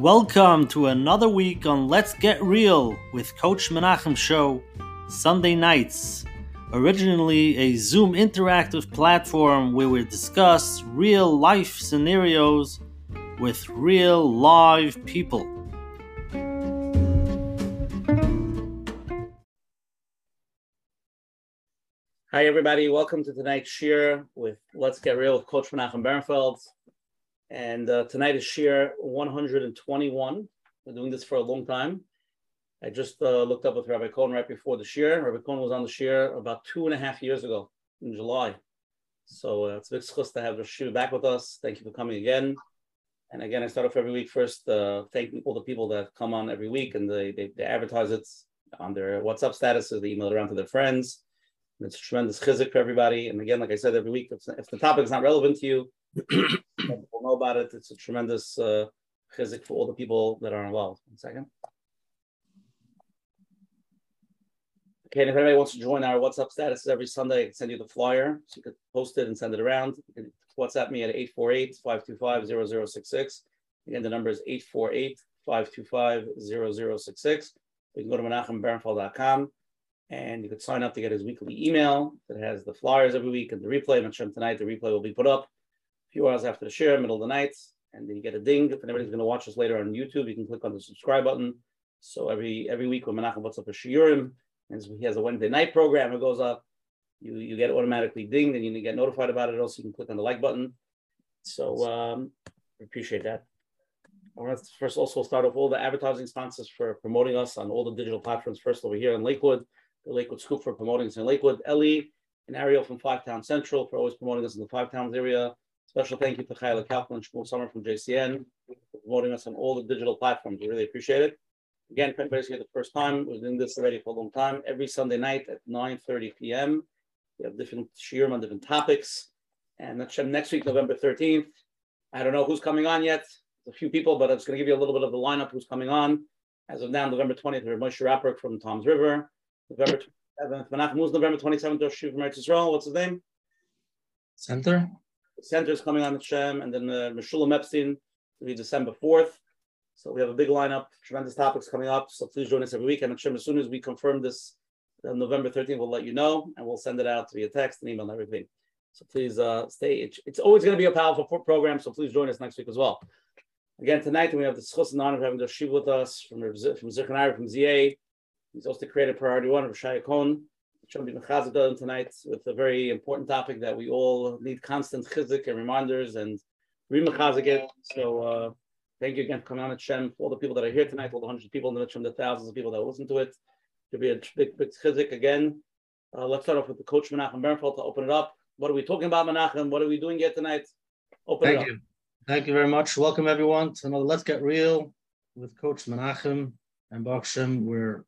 Welcome to another week on Let's Get Real with Coach Menachem Show, Sunday nights. Originally a Zoom interactive platform where we discuss real life scenarios with real live people. Hi, everybody. Welcome to tonight's Shiur with Let's Get Real with Coach Menachem Bernfeld. And uh, tonight is Shiur 121. We're doing this for a long time. I just uh, looked up with Rabbi Cohen right before the Shiur. Rabbi Cohen was on the Shiur about two and a half years ago in July. So uh, it's a big schus to have the Shiur back with us. Thank you for coming again. And again, I start off every week first uh, thanking all the people that come on every week and they, they, they advertise it on their WhatsApp status, statuses, they email it around to their friends. And it's a tremendous chizik for everybody. And again, like I said every week, if, if the topic is not relevant to you, people know about it. It's a tremendous uh, chizik for all the people that are involved. One second. Okay, and if anybody wants to join our WhatsApp status every Sunday, I can send you the flyer. So you could post it and send it around. You can WhatsApp me at 848-525-0066. Again, the number is 848-525-0066. You can go to menachembernfeld.com and you could sign up to get his weekly email that has the flyers every week and the replay. Mentioned tonight, the replay will be put up few hours after the share, middle of the night, and then you get a ding. If anybody's going to watch us later on YouTube, you can click on the subscribe button. So every every week when Menachem puts up a shiurim, and he has a Wednesday night program, it goes up. You you get automatically dinged, and you get notified about it. Also, you can click on the like button. So um, appreciate that. I want to first also start off all the advertising sponsors for promoting us on all the digital platforms. First over here in Lakewood, the Lakewood Scoop for promoting us in Lakewood. Ellie and Ariel from Five Town Central for always promoting us in the Five Towns area. Special thank you to Chayla Kaplan and Shmuel Summer from JCN for promoting us on all the digital platforms. We really appreciate it. Again, if anybody's here the first time, we've doing this already for a long time. Every Sunday night at 9.30 p.m. We have different shiurim on different topics. And next week, November 13th, I don't know who's coming on yet. a few people, but I'm just going to give you a little bit of the lineup who's coming on. As of now, November 20th, we have Moshe Rapper from Toms River. November 27th, Menachem Muz, November 27th, Rosh Shiv from Eretz Yisrael. What's his name? Center. Center is coming on the Shem, and then uh, Meshulam Epstein will be December 4th. So we have a big lineup, tremendous topics coming up. So please join us every week. And Hashem, as soon as we confirm this uh, November 13th, we'll let you know and we'll send it out via text and email and everything. So please uh, stay. It's, it's always going to be a powerful program. So please join us next week as well. Again, tonight we have the schus and honor of having the with us from from Zichron from ZA. He's also the creator priority one of Shaya Cohen. Shall be mechazik tonight with a very important topic that we all need constant chizik and reminders and remechazik it. So uh, thank you again for coming on at Shem, for all the people that are here tonight, all the hundreds of people in the Shem, the thousands of people that listen to it. To be a big, big chizik again. Uh, let's start off with the coach Menachem Bernfeld to open it up. What are we talking about, Menachem? What are we doing here tonight? Open Thank you. Thank you very much. Welcome everyone to another Let's Get Real with Coach Menachem and Bakshem. We're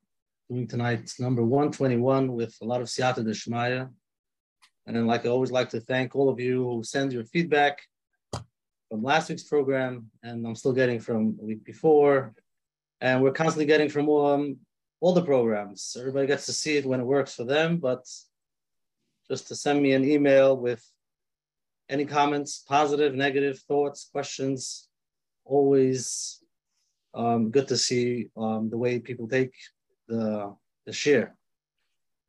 doing tonight number 121 with a lot of Siyata Deshmaya. And then, like I always like to thank all of you who send your feedback from last week's program, and I'm still getting from a week before. And we're constantly getting from um, all the programs. Everybody gets to see it when it works for them, but just to send me an email with any comments, positive, negative thoughts, questions. Always um, good to see um, the way people take the the share.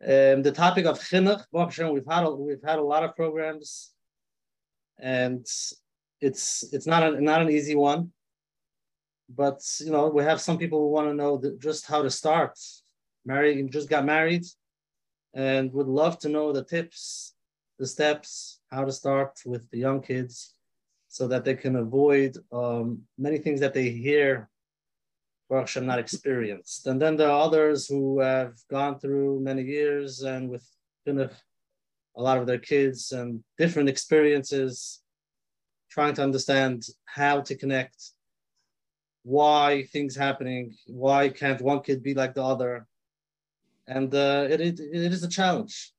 Um, the topic of chinuch, we've had a, we've had a lot of programs, and it's it's not a, not an easy one. But you know, we have some people who want to know just how to start. Married, just got married, and would love to know the tips, the steps, how to start with the young kids, so that they can avoid um, many things that they hear Baruch not experienced. And then there are others who have gone through many years and with kind of a lot of their kids and different experiences, trying to understand how to connect, why things happening, why can't one kid be like the other, and uh, it, it, it is a challenge.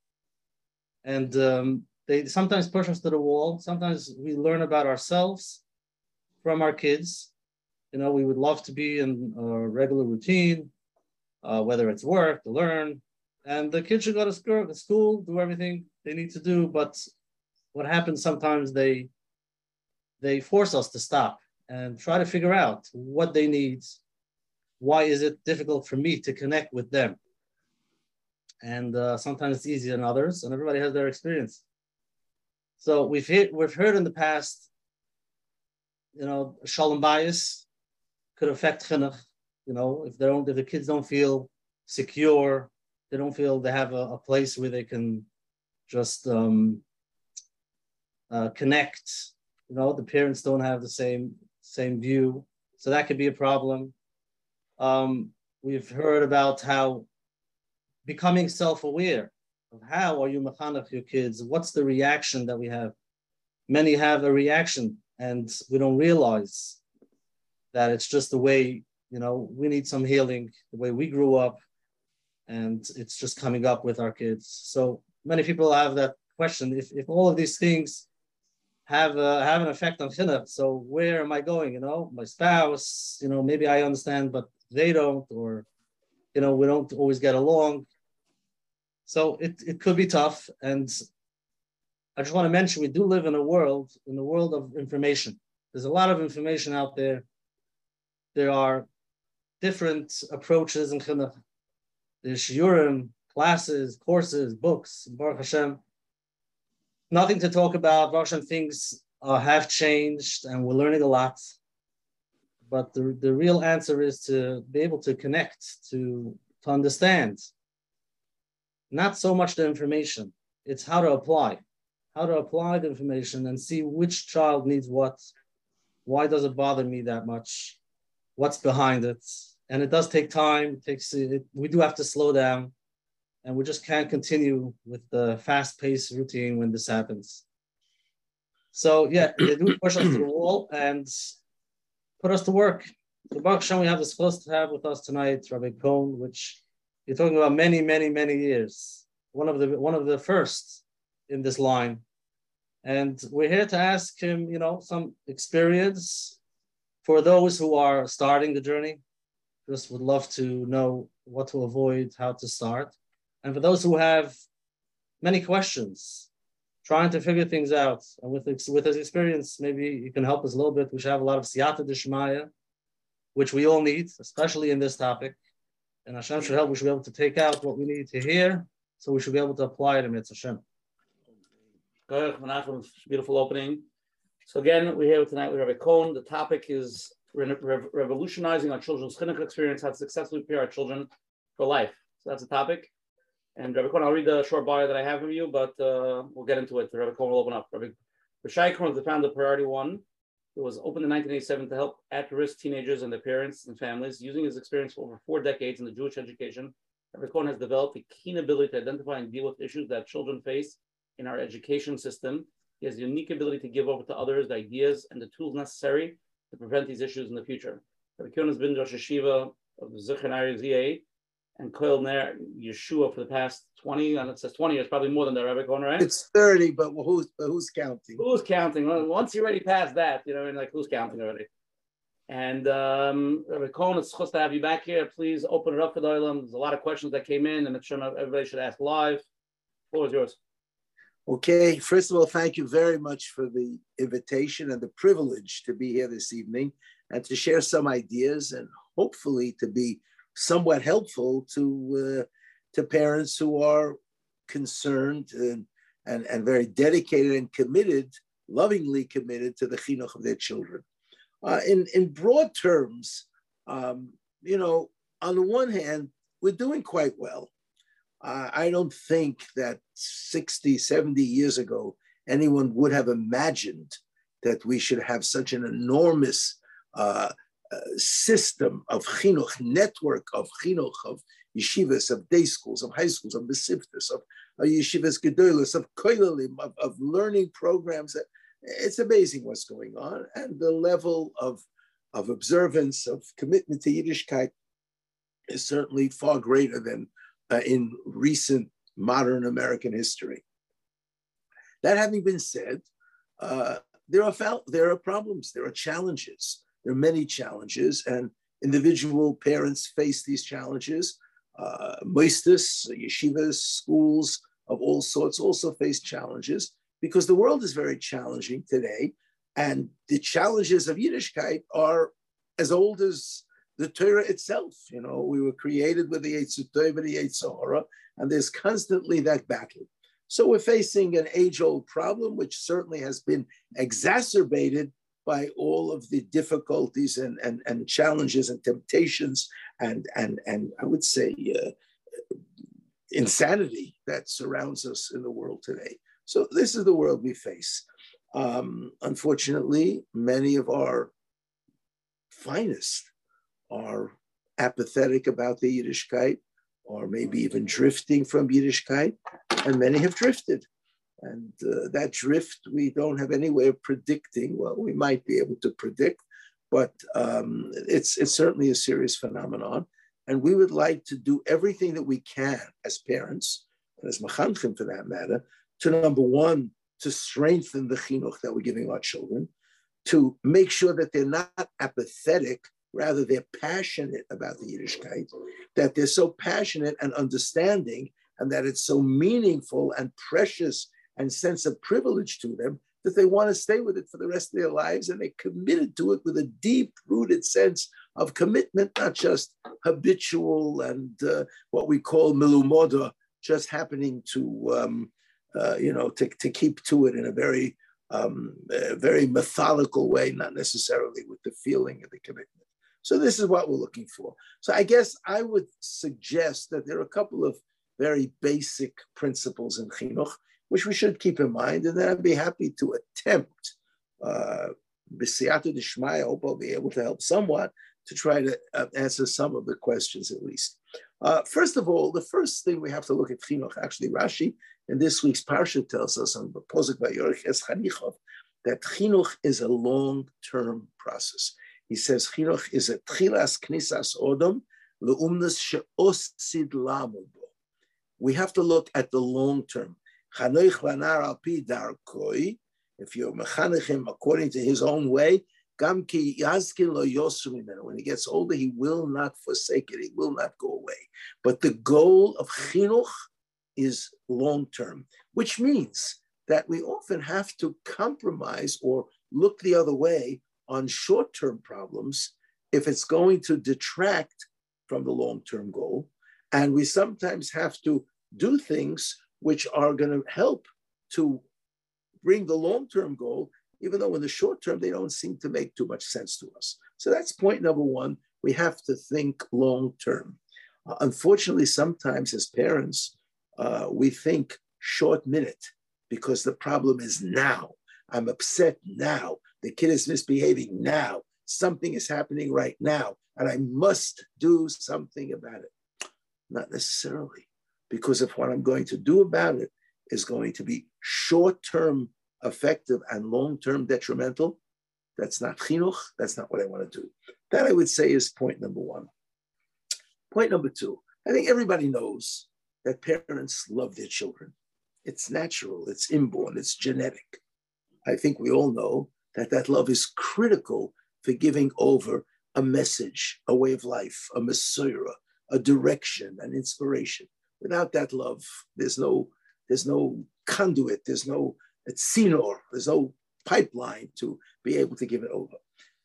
And um, they sometimes push us to the wall. Sometimes we learn about ourselves from our kids, you know, we would love to be in a regular routine, uh, whether it's work, to learn, and the kids should go to school, to school, do everything they need to do. But what happens sometimes they they force us to stop. and try to figure out what they need. Why is it difficult for me to connect with them? And uh, sometimes it's easier than others, and everybody has their experience. So we've hit, we've heard in the past, you know, shalom bayis could affect chinuch. You know, if they don't, if the kids don't feel secure, they don't feel they have a, a place where they can just um, uh, connect. You know, the parents don't have the same same view, so that could be a problem. Um, we've heard about how becoming self-aware of how are you mechanech your kids? What's the reaction that we have? Many have a reaction, and we don't realize that it's just the way you know we need some healing, the way we grew up, and it's just coming up with our kids. So many people have that question: if if all of these things have uh, have an effect on chinuch. So where am I going? You know, my spouse. You know, maybe I understand, but they don't, or you know, we don't always get along. So it it could be tough. And I just want to mention we do live in a world in the world of information. There's a lot of information out there. There are different approaches in chinuch. There's shiurim, classes, courses, books. Baruch Hashem nothing to talk about. Russian things uh, have changed, and we're learning a lot. But the, the real answer is to be able to connect, to, to understand. Not so much the information, it's how to apply, how to apply the information and see which child needs what. Why does it bother me that much? What's behind it? And it does take time. It takes it, we do have to slow down and we just can't continue with the fast-paced routine when this happens. So yeah, they do push us to the wall and put us to work. The Baruch we have the supposed to have with us tonight, Rabbi Cohen, which you're talking about many, many, many years. One of the one of the first in this line. And we're here to ask him, you know, some experience for those who are starting the journey. Just would love to know what to avoid, how to start. And for those who have many questions, trying to figure things out, and with, with his experience, maybe you can help us a little bit. We should have a lot of siyata dishmaya, which we all need, especially in this topic. And Hashem should help. We should be able to take out what we need to hear, so we should be able to apply it in Mitzvah Hashem. Beautiful opening. So again, we're here tonight with Rabbi Cohen. The topic is re- re- revolutionizing our children's clinical experience, how to successfully prepare our children for life. So that's the topic. And Rabbi Cohen, I'll read the short bio that I have of you, but uh, we'll get into it. Rabbi Cohen will open up. Rabbi Rashai Cohen is the founder of Priority One. It was opened in 1987 to help at-risk teenagers and their parents and families. Using his experience for over four decades in the Jewish education, Rabbi Cohen has developed a keen ability to identify and deal with issues that children face in our education system. He has a unique ability to give over to others the ideas and the tools necessary to prevent these issues in the future. Rabbi Cohen has been Rosh HaYeshiva of the ZA and Koil Ner Yeshua for the past 20, and it says 20 years, probably more than that, Rabbi Cohen, right? It's 30, but who's but who's counting? Who's counting? Once you're already past that, you know, and like who's counting already? And um, Rabbi Cohen, it's supposed to have you back here. Please open it up for the Olam. There's a lot of questions that came in, and I'm sure everybody should ask live. The floor is yours. Okay, first of all, thank you very much for the invitation and the privilege to be here this evening and to share some ideas and hopefully to be somewhat helpful to uh, to parents who are concerned and, and, and very dedicated and committed, lovingly committed to the chinuch of their children. Uh, in, in broad terms, um, you know, on the one hand, we're doing quite well. Uh, I don't think that 60, 70 years ago, anyone would have imagined that we should have such an enormous uh, system of chinuch, network of chinuch, of yeshivas, of day schools, of high schools, of mesivtas, of, of yeshivas gedolos, of koilalim, of, of learning programs. It's amazing what's going on. And the level of, of observance, of commitment to Yiddishkeit is certainly far greater than uh, in recent modern American history. That having been said, uh, there are there are problems, there are challenges. There are many challenges, and individual parents face these challenges. Uh, moistus, yeshivas, schools of all sorts also face challenges because the world is very challenging today. And the challenges of Yiddishkeit are as old as the Torah itself. You know, we were created with the and the Yetzer Hara, and there's constantly that battle. So we're facing an age-old problem, which certainly has been exacerbated by all of the difficulties and, and, and challenges and temptations and, and, and I would say uh, insanity that surrounds us in the world today. So this is the world we face. Um, unfortunately, many of our finest are apathetic about the Yiddishkeit, or maybe even drifting from Yiddishkeit, and many have drifted. And uh, that drift, we don't have any way of predicting. Well, we might be able to predict, but um, it's, it's certainly a serious phenomenon. And we would like to do everything that we can as parents, and as mechanchim for that matter, to number one, to strengthen the chinuch that we're giving our children, to make sure that they're not apathetic, rather they're passionate about the Yiddishkeit, that they're so passionate and understanding, and that it's so meaningful and precious and sense of privilege to them that they want to stay with it for the rest of their lives, and they're committed to it with a deep-rooted sense of commitment, not just habitual and uh, what we call milumoda, just happening to um, uh, you know, to, to keep to it in a very, um, a very methodical way, not necessarily with the feeling of the commitment. So this is what we're looking for. So I guess I would suggest that there are a couple of very basic principles in chinuch, which we should keep in mind, and then I'd be happy to attempt, uh, b'siyata d'shmaya, I hope I'll be able to help somewhat to try to uh, answer some of the questions at least. Uh, first of all, the first thing we have to look at chinuch, actually Rashi in this week's parsha tells us on the Posuk by Yorches Chanichov that chinuch is a long-term process. He says chinuch is a tchilas knisas odom leumnas sheosid lamubo. We have to look at the long term. Chanoich lanar al pi darkoi. If you're mechanech him according to his own way, Gam ki yazkin lo When he gets older, he will not forsake it. He will not go away. But the goal of chinuch is long term, which means that we often have to compromise or look the other way on short term problems if it's going to detract from the long term goal. And we sometimes have to do things which are going to help to bring the long term goal, even though in the short term they don't seem to make too much sense to us. So that's point number one. We have to think long term. Uh, unfortunately, sometimes as parents, uh, we think short minute because the problem is now. I'm upset now. The kid is misbehaving now. Something is happening right now, and I must do something about it. Not necessarily, because if what I'm going to do about it is going to be short term effective and long term detrimental, that's not chinuch. That's not what I want to do. That I would say is point number one. Point number two, I think everybody knows that parents love their children. It's natural, it's inborn, it's genetic. I think we all know that that love is critical for giving over a message, a way of life, a messiah, a direction, an inspiration. Without that love, there's no there's no conduit, there's no tzinor, there's no pipeline to be able to give it over.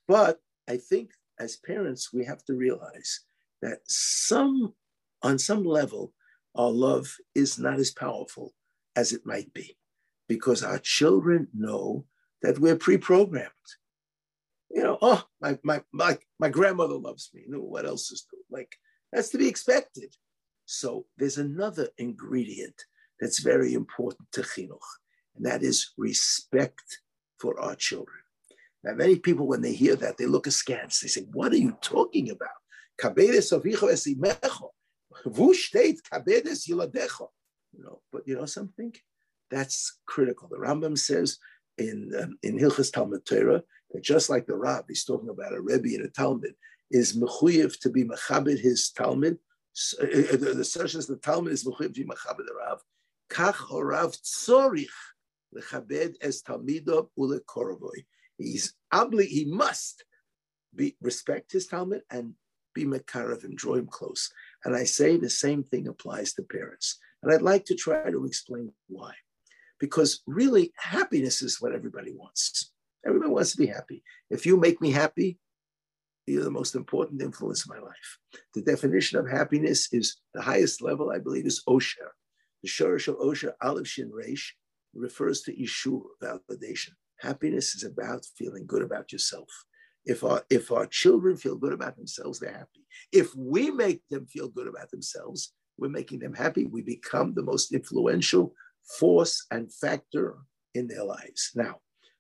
But I think as parents, we have to realize that some, on some level, our love is not as powerful as it might be because our children know that we're pre-programmed. You know, oh, my my my, my grandmother loves me. Know, what else is good? Like that's to be expected. So there's another ingredient that's very important to chinuch, and that is respect for our children. Now, many people, when they hear that, they look askance. They say, "What are you talking about?" You know, but you know something? That's critical. The Rambam says in um, in Hilchas Talmud Torah that just like the Rab, he's talking about a Rebbe and a Talmud, is mechuyev to be mechabed his Talmud. Uh, uh, the such as the Talmud is mechuyev to be mechabed the Rav. Kach horav tzorich lechabed es talmido ulekorovoi. He's obli, he must be respect his Talmud and be mekarav and draw him close. And I say the same thing applies to parents. And I'd like to try to explain why. Because really, happiness is what everybody wants. Everybody wants to be happy. If you make me happy, you're the most important influence in my life. The definition of happiness is the highest level, I believe, is Osher. The Shorish of Osher, Aleph Shin Reish, refers to Ishur, validation. Happiness is about feeling good about yourself. If our, if our children feel good about themselves, they're happy. If we make them feel good about themselves, we're making them happy. We become the most influential force and factor in their lives. Now,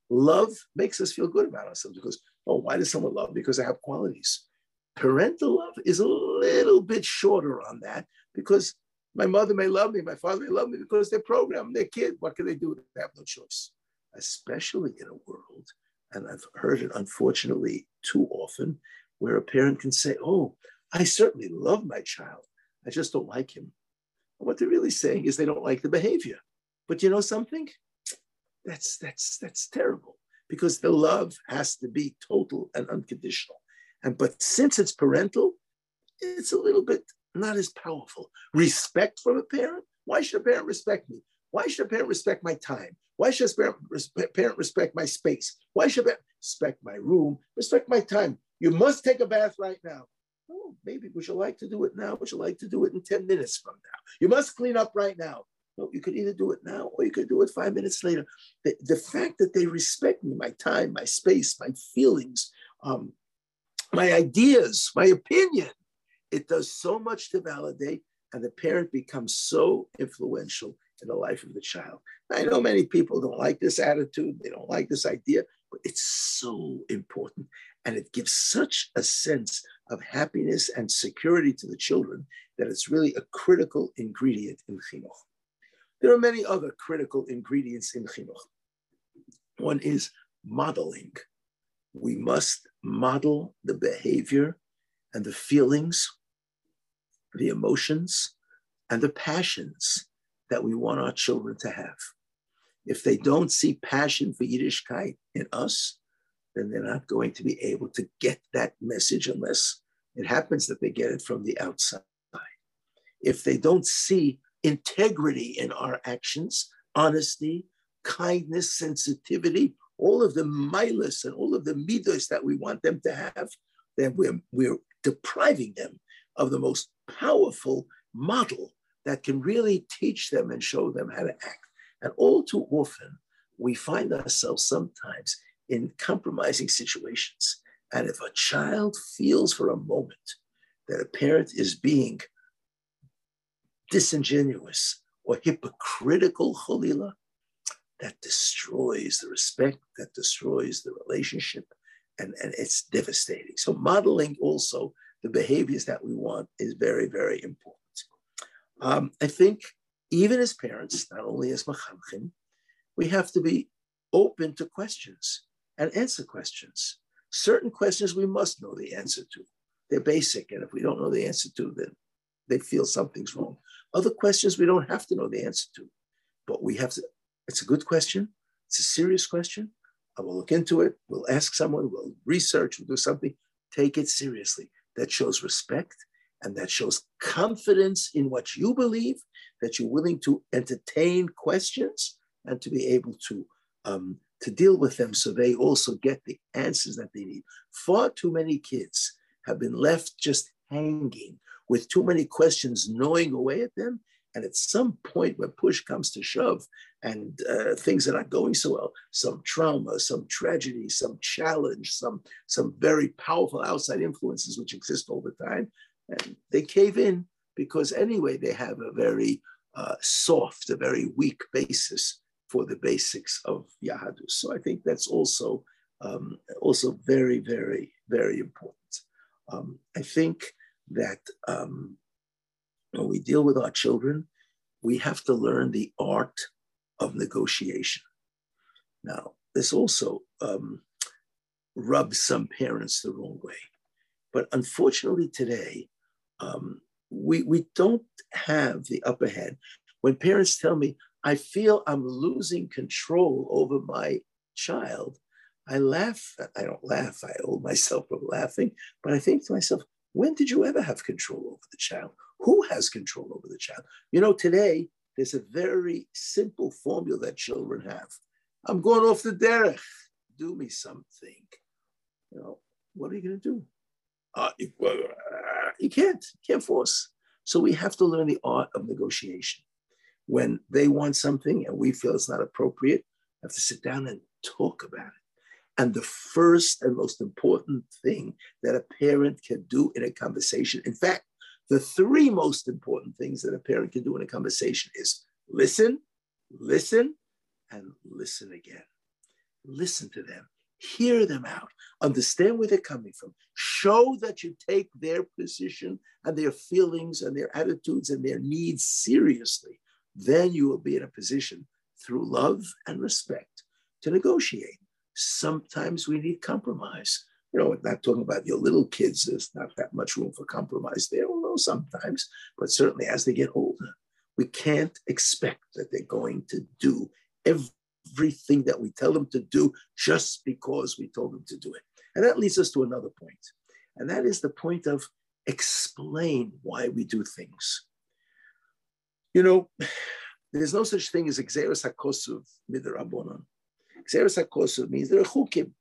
love makes us feel good about ourselves because, oh, why does someone love? Because I have qualities. Parental love is a little bit shorter on that because my mother may love me, my father may love me because they're programmed, they're kid. What can they do? They have no choice, especially in a world, and I've heard it unfortunately too often, where a parent can say, Oh, I certainly love my child. I just don't like him. What they're really saying is they don't like the behavior. But you know something? That's that's that's terrible because the love has to be total and unconditional. And but since it's parental, it's a little bit not as powerful. Respect from a parent. Why should a parent respect me? Why should a parent respect my time? Why should a parent respect, my space? Why should a parent respect my room? Respect my time. You must take a bath right now. Oh, maybe would you like to do it now? Would you like to do it in 10 minutes from now? You must clean up right now. No, you could either do it now or you could do it five minutes later. The, the fact that they respect me, my time, my space, my feelings, um, my ideas, my opinion, it does so much to validate, and the parent becomes so influential in the life of the child. I know many people don't like this attitude, they don't like this idea, but it's so important. And it gives such a sense of happiness and security to the children that it's really a critical ingredient in chinuch. There are many other critical ingredients in chinuch. One is modeling. We must model the behavior and the feelings, the emotions, and the passions that we want our children to have. If they don't see passion for Yiddishkeit in us, then they're not going to be able to get that message unless it happens that they get it from the outside. If they don't see integrity in our actions, honesty, kindness, sensitivity, all of the milas and all of the midos that we want them to have, then we're, we're depriving them of the most powerful model that can really teach them and show them how to act. And all too often, we find ourselves sometimes in compromising situations. And if a child feels for a moment that a parent is being disingenuous or hypocritical, cholila, that destroys the respect, that destroys the relationship, and, and it's devastating. So, modeling also the behaviors that we want is very, very important. Um, I think even as parents, not only as mechanchim, we have to be open to questions and answer questions. Certain questions we must know the answer to. They're basic, and if we don't know the answer to, then they feel something's wrong. Other questions we don't have to know the answer to, but we have to. It's a good question. It's a serious question. I will look into it. We'll ask someone. We'll research. We'll do something. Take it seriously. That shows respect and that shows confidence in what you believe. That you're willing to entertain questions and to be able to um, to deal with them so they also get the answers that they need. Far too many kids have been left just hanging with too many questions gnawing away at them. And at some point, when push comes to shove and uh, things are not going so well, some trauma, some tragedy, some challenge, some, some very powerful outside influences which exist all the time, and they cave in because anyway, they have a very uh, soft, a very weak basis for the basics of Yahadus. So I think that's also um, also very, very, very important. Um, I think that um, when we deal with our children, we have to learn the art of negotiation. Now, this also um, rubs some parents the wrong way. But unfortunately, today, um, we, we don't have the upper hand. When parents tell me, I feel I'm losing control over my child. I laugh. I don't laugh. I hold myself from laughing. But I think to myself, when did you ever have control over the child? Who has control over the child? You know, today there's a very simple formula that children have. I'm going off the derech. do me something, you know, what are you going to do? Uh, you, uh, you can't, you can't force. So we have to learn the art of negotiation. When they want something and we feel it's not appropriate, have to sit down and talk about it. And the first and most important thing that a parent can do in a conversation, in fact, the three most important things that a parent can do in a conversation is listen, listen, and listen again. Listen to them, hear them out, understand where they're coming from, show that you take their position and their feelings and their attitudes and their needs seriously. Then you will be in a position through love and respect to negotiate. Sometimes we need compromise. You know, not talking about your little kids, there's not that much room for compromise there, although sometimes, but certainly as they get older, we can't expect that they're going to do everything that we tell them to do just because we told them to do it. And that leads us to another point, and that is the point of explain why we do things. You know, there's no such thing as exeris hakosuv midrabanon. Hakosuv means there are chukim.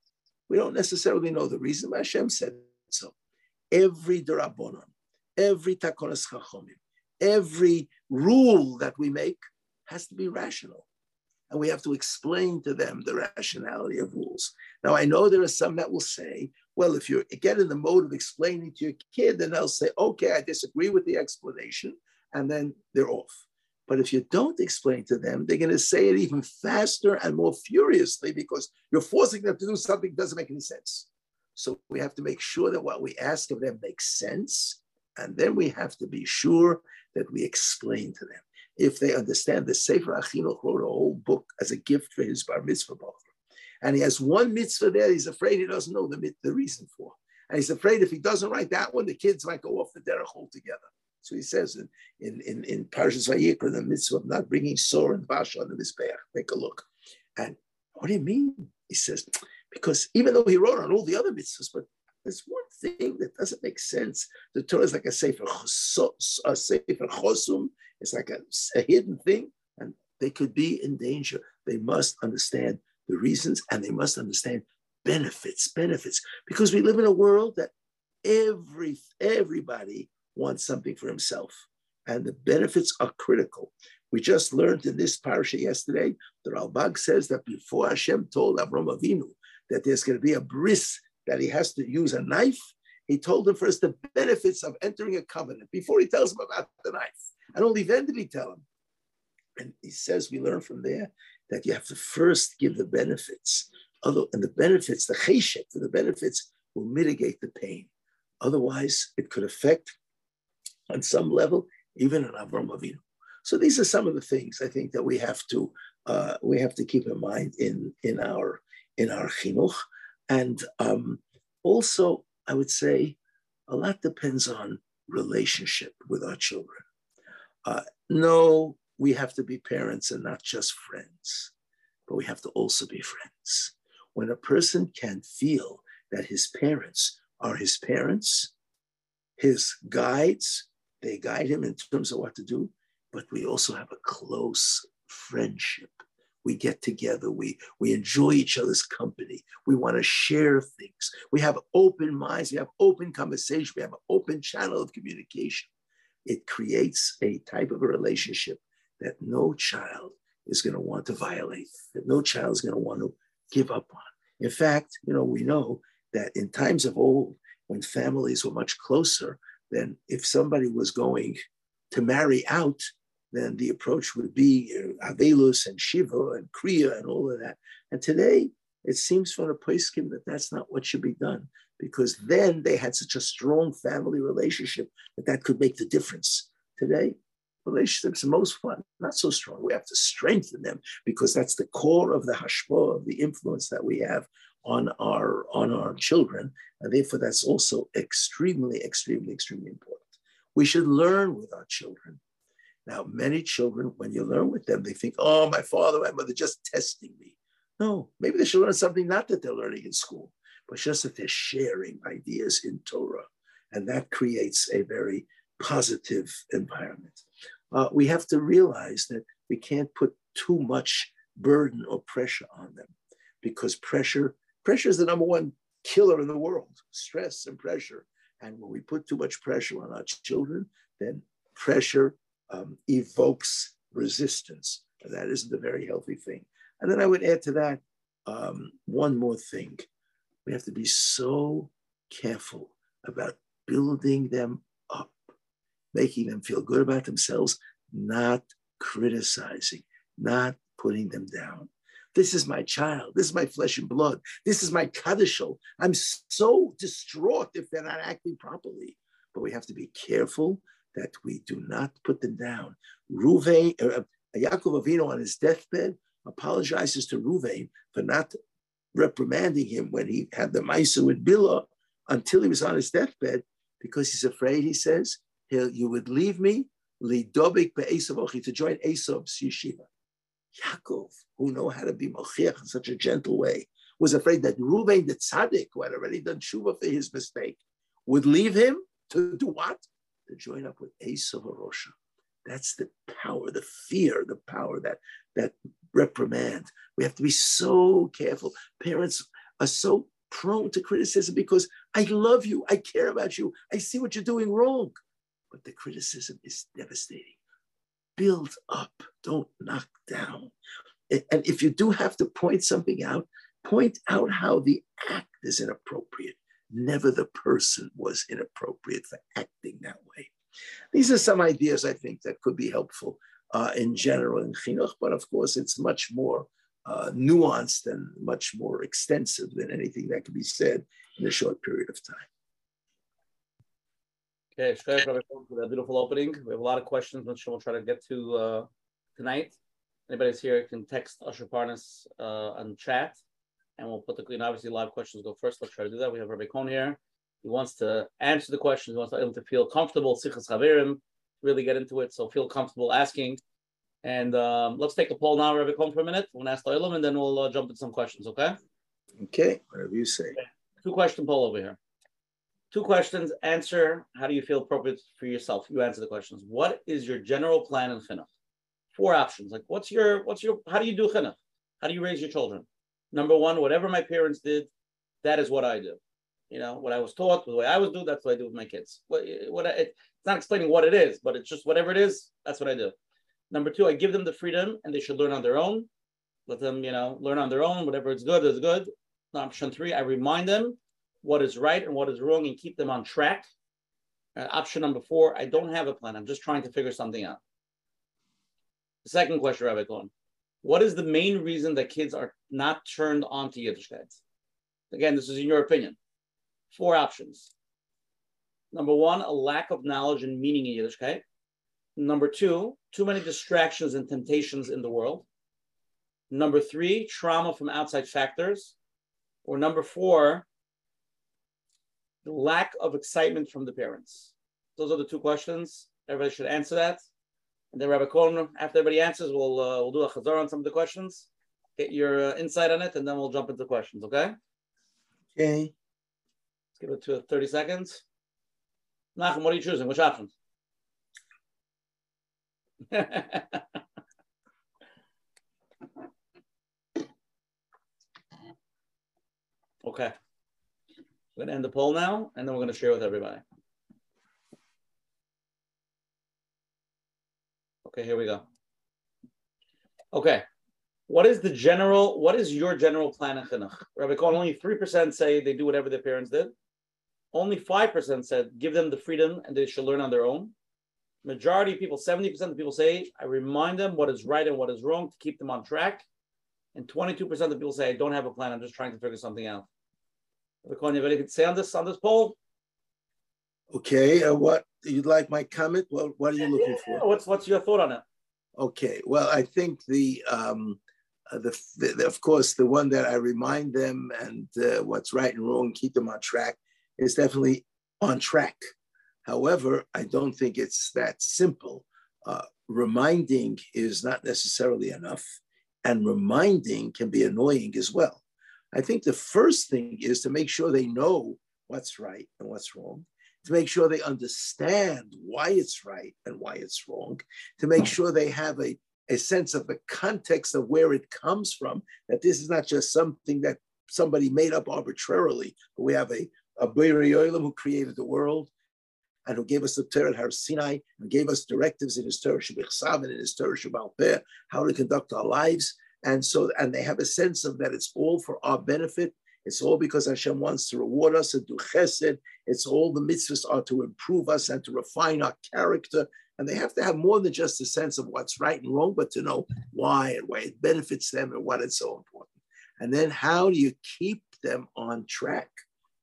We don't necessarily know the reason, but Hashem said so. Every derabonon, every takonas chachomim, every rule that we make has to be rational. And we have to explain to them the rationality of rules. Now, I know there are some that will say, well, if you get in the mode of explaining to your kid, then they'll say, okay, I disagree with the explanation, and then they're off. But if you don't explain to them, they're going to say it even faster and more furiously because you're forcing them to do something that doesn't make any sense. So we have to make sure that what we ask of them makes sense. And then we have to be sure that we explain to them. If they understand the Sefer HaChinuch wrote a whole book as a gift for his bar mitzvah and he has one mitzvah there he's afraid he doesn't know the, the reason for. And he's afraid if he doesn't write that one, the kids might go off the derech altogether. So he says in in in, in Parshas Vayikra, the mitzvah of not bringing sore and basha on the mizbeach. Take a look. And what do you mean? He says because even though he wrote on all the other mitzvahs, but there's one thing that doesn't make sense. The Torah is like a sefer, a sefer chosum. It's like a, a hidden thing, and they could be in danger. They must understand the reasons, and they must understand benefits, benefits, because we live in a world that every everybody wants something for himself, and the benefits are critical. We just learned in this parasha yesterday, the Ralbag says that before Hashem told Avram Avinu that there's going to be a bris that he has to use a knife, he told him first the benefits of entering a covenant before he tells him about the knife. And only then did he tell him. And he says, we learn from there that you have to first give the benefits. Other, and the benefits, the cheshek for the benefits will mitigate the pain. Otherwise, it could affect, on some level, even an Avram Avinu. So these are some of the things I think that we have to uh, we have to keep in mind in in our in our chinuch. And um, also, I would say a lot depends on relationship with our children. Uh, no, we have to be parents and not just friends, but we have to also be friends. When a person can feel that his parents are his parents, his guides, they guide him in terms of what to do, but we also have a close friendship we get together, we, we enjoy each other's company, we want to share things, we have open minds, we have open conversation, we have an open channel of communication. It creates a type of a relationship that no child is going to want to violate, that no child is going to want to give up on. In fact, you know, we know that in times of old, when families were much closer, then if somebody was going to marry out, then the approach would be Avelus and Shiva and Kriya and all of that. And today, it seems from the Poskim that that's not what should be done because then they had such a strong family relationship that that could make the difference. Today, relationships are most fun, not so strong. We have to strengthen them because that's the core of the hashpah, of the influence that we have on our on our children, and therefore that's also extremely, extremely, extremely important. We should learn with our children now, many children, when you learn with them, they think, oh, my father, my mother just testing me. No, maybe they should learn something not that they're learning in school, but just that they're sharing ideas in Torah. And that creates a very positive environment. Uh, we have to realize that we can't put too much burden or pressure on them because pressure Pressure is the number one killer in the world, stress and pressure. And when we put too much pressure on our children, then pressure um, evokes resistance. And that isn't a very healthy thing. And then I would add to that um, one more thing. We have to be so careful about building them up, making them feel good about themselves, not criticizing, not putting them down. This is my child. This is my flesh and blood. This is my kadishal. I'm so distraught if they're not acting properly. But we have to be careful that we do not put them down. Ruvain, uh, uh Yaakov Avinu on his deathbed apologizes to Ruvain for not reprimanding him when he had the Maisa with Bilhah until he was on his deathbed because he's afraid, he says, you would leave me lidobik to join Esav's yeshiva. Yaakov, who know how to be mochiach in such a gentle way, was afraid that Ruvain the tzaddik, who had already done tshuva for his mistake, would leave him to do what? To join up with Esav Rosha. That's the power, the fear, the power that that reprimand. We have to be so careful. Parents are so prone to criticism because I love you, I care about you, I see what you're doing wrong. But the criticism is devastating. Build up, don't knock down. And if you do have to point something out, point out how the act is inappropriate. Never the person was inappropriate for acting that way. These are some ideas I think that could be helpful uh, in general in chinuch, but of course it's much more uh, nuanced and much more extensive than anything that can be said in a short period of time. Okay, Shkaya for that beautiful opening. We have a lot of questions which we'll try to get to uh, tonight. Anybody's here can text Usher Parnas uh, on chat, and we'll put the and obviously live questions go first. Let's try to do that. We have Rabbi Cohen here. He wants to answer the questions. He wants to, able to feel comfortable. Sichas Chaverim, really get into it. So feel comfortable asking. And um, let's take a poll now, Rabbi Cohen, for a minute. We'll ask the Olam, and then we'll uh, jump into some questions. Okay. Okay, whatever you say. Okay. Two question poll over here. Two questions. Answer. How do you feel appropriate for yourself? You answer the questions. What is your general plan in chinuch? Four options. Like, what's your, what's your, how do you do chinuch? How do you raise your children? Number one, whatever my parents did, that is what I do. You know, what I was taught, the way I was do, that's what I do with my kids. What, what I, it's not explaining what it is, but it's just whatever it is, that's what I do. Number two, I give them the freedom, and they should learn on their own. Let them, you know, learn on their own. Whatever is good is good. Option three, I remind them what is right and what is wrong and keep them on track. Uh, option number four, I don't have a plan. I'm just trying to figure something out. The second question, Rabbi Cohen. What is the main reason that kids are not turned on to Yiddishkeit? Again, this is in your opinion. Four options. Number one, a lack of knowledge and meaning in Yiddishkeit. Number two, too many distractions and temptations in the world. Number three, trauma from outside factors. Or number four, lack of excitement from the parents? Those are the two questions. Everybody should answer that. And then Rabbi Cohen, after everybody answers, we'll uh, we'll do a chazar on some of the questions, get your uh, insight on it, and then we'll jump into questions. Okay? Okay. Let's give it to 30 seconds. Nachum, what are you choosing? Which option? okay. We're going to end the poll now, and then we're going to share with everybody. Okay, here we go. Okay, what is the general, what is your general plan in chinuch? Rabbi Cohen, only 3% say they do whatever their parents did. Only 5% said give them the freedom and they should learn on their own. Majority of people, 70% of people say, I remind them what is right and what is wrong to keep them on track. And 22% of people say, I don't have a plan, I'm just trying to figure something out. You have anything to say on this on this poll? Okay, uh, what you'd like my comment? Well, what are you looking for? What's what's your thought on it? Okay, well, I think the um, uh, the, the, of course the one that I remind them and uh, what's right and wrong, keep them on track, is definitely on track. However, I don't think it's that simple. Uh, reminding is not necessarily enough, and reminding can be annoying as well. I think the first thing is to make sure they know what's right and what's wrong, to make sure they understand why it's right and why it's wrong, to make sure they have a, a sense of the context of where it comes from, that this is not just something that somebody made up arbitrarily. But we have a, a Yoilam who created the world and who gave us the Torah at Har Sinai and gave us directives in his Torah Shabbat and in his Torah Shabbat how to conduct our lives. And so, and they have a sense of that it's all for our benefit. It's all because Hashem wants to reward us and do chesed. It's all the mitzvahs are to improve us and to refine our character. And they have to have more than just a sense of what's right and wrong, but to know why and why it benefits them and what it's so important. And then how do you keep them on track?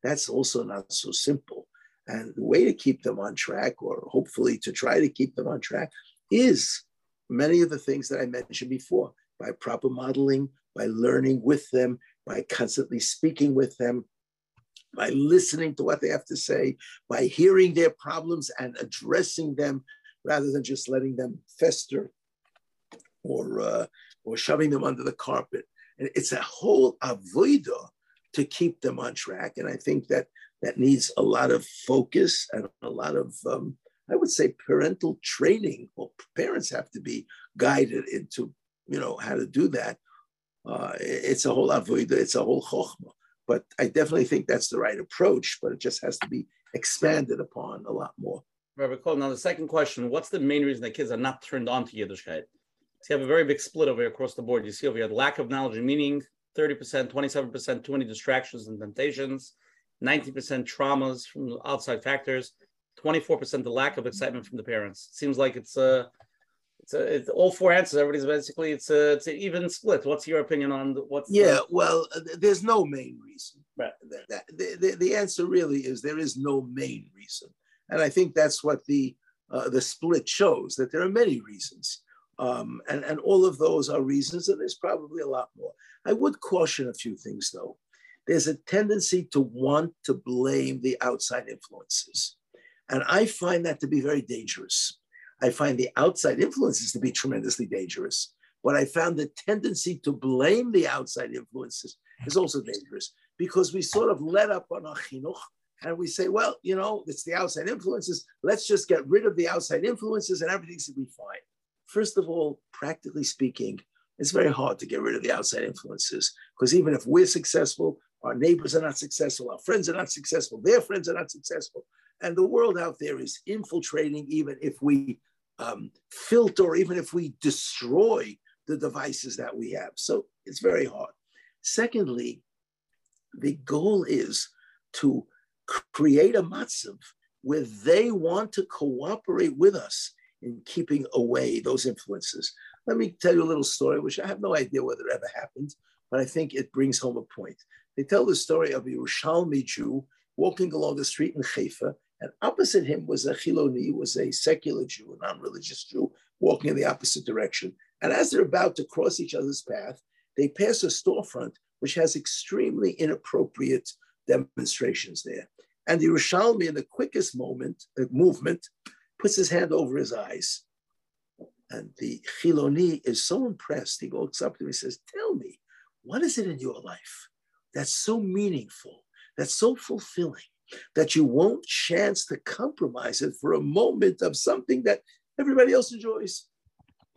That's also not so simple. And the way to keep them on track, or hopefully to try to keep them on track, is many of the things that I mentioned before by proper modeling, by learning with them, by constantly speaking with them, by listening to what they have to say, by hearing their problems and addressing them rather than just letting them fester or, uh, or shoving them under the carpet. And it's a whole avoida to keep them on track. And I think that that needs a lot of focus and a lot of, um, I would say, parental training. Well, parents have to be guided into, you know, how to do that. Uh, it's a whole avoida, it's a whole chokhmah. But I definitely think that's the right approach, but it just has to be expanded upon a lot more. Rabbi Cole, now the second question, what's the main reason that kids are not turned on to Yiddishkeit? So you have a very big split over here across the board. You see over here, lack of knowledge and meaning, 30%, 27%, too many distractions and temptations, 19% traumas from outside factors, 24% the lack of excitement from the parents. Seems like it's a, it's a, it's all four answers. Everybody's basically it's a, it's an even split. What's your opinion on the, what's? Yeah, the... well, there's no main reason. Right. The, the, the, the, answer really is there is no main reason, and I think that's what the uh, the split shows that there are many reasons. Um, and, and all of those are reasons, and there's probably a lot more. I would caution a few things though. There's a tendency to want to blame the outside influences. And I find that to be very dangerous. I find the outside influences to be tremendously dangerous. But I found the tendency to blame the outside influences is also dangerous because we sort of let up on our chinuch and we say, well, you know, it's the outside influences. Let's just get rid of the outside influences and everything's going to be fine. First of all, practically speaking, it's very hard to get rid of the outside influences because even if we're successful, our neighbors are not successful, our friends are not successful, their friends are not successful. And the world out there is infiltrating, even if we um, filter, even if we destroy the devices that we have. So it's very hard. Secondly, the goal is to create a matzav where they want to cooperate with us in keeping away those influences. Let me tell you a little story, which I have no idea whether it ever happened, but I think it brings home a point. They tell the story of a Yerushalmi Jew walking along the street in Haifa, and opposite him was a Chiloni, was a secular Jew, a non-religious Jew, walking in the opposite direction. And as they're about to cross each other's path, they pass a storefront which has extremely inappropriate demonstrations there. And the Yerushalmi, in the quickest moment, uh, movement, puts his hand over his eyes. And the Chiloni is so impressed. He walks up to him and says, Tell me, what is it in your life that's so meaningful, that's so fulfilling, that you won't chance to compromise it for a moment of something that everybody else enjoys?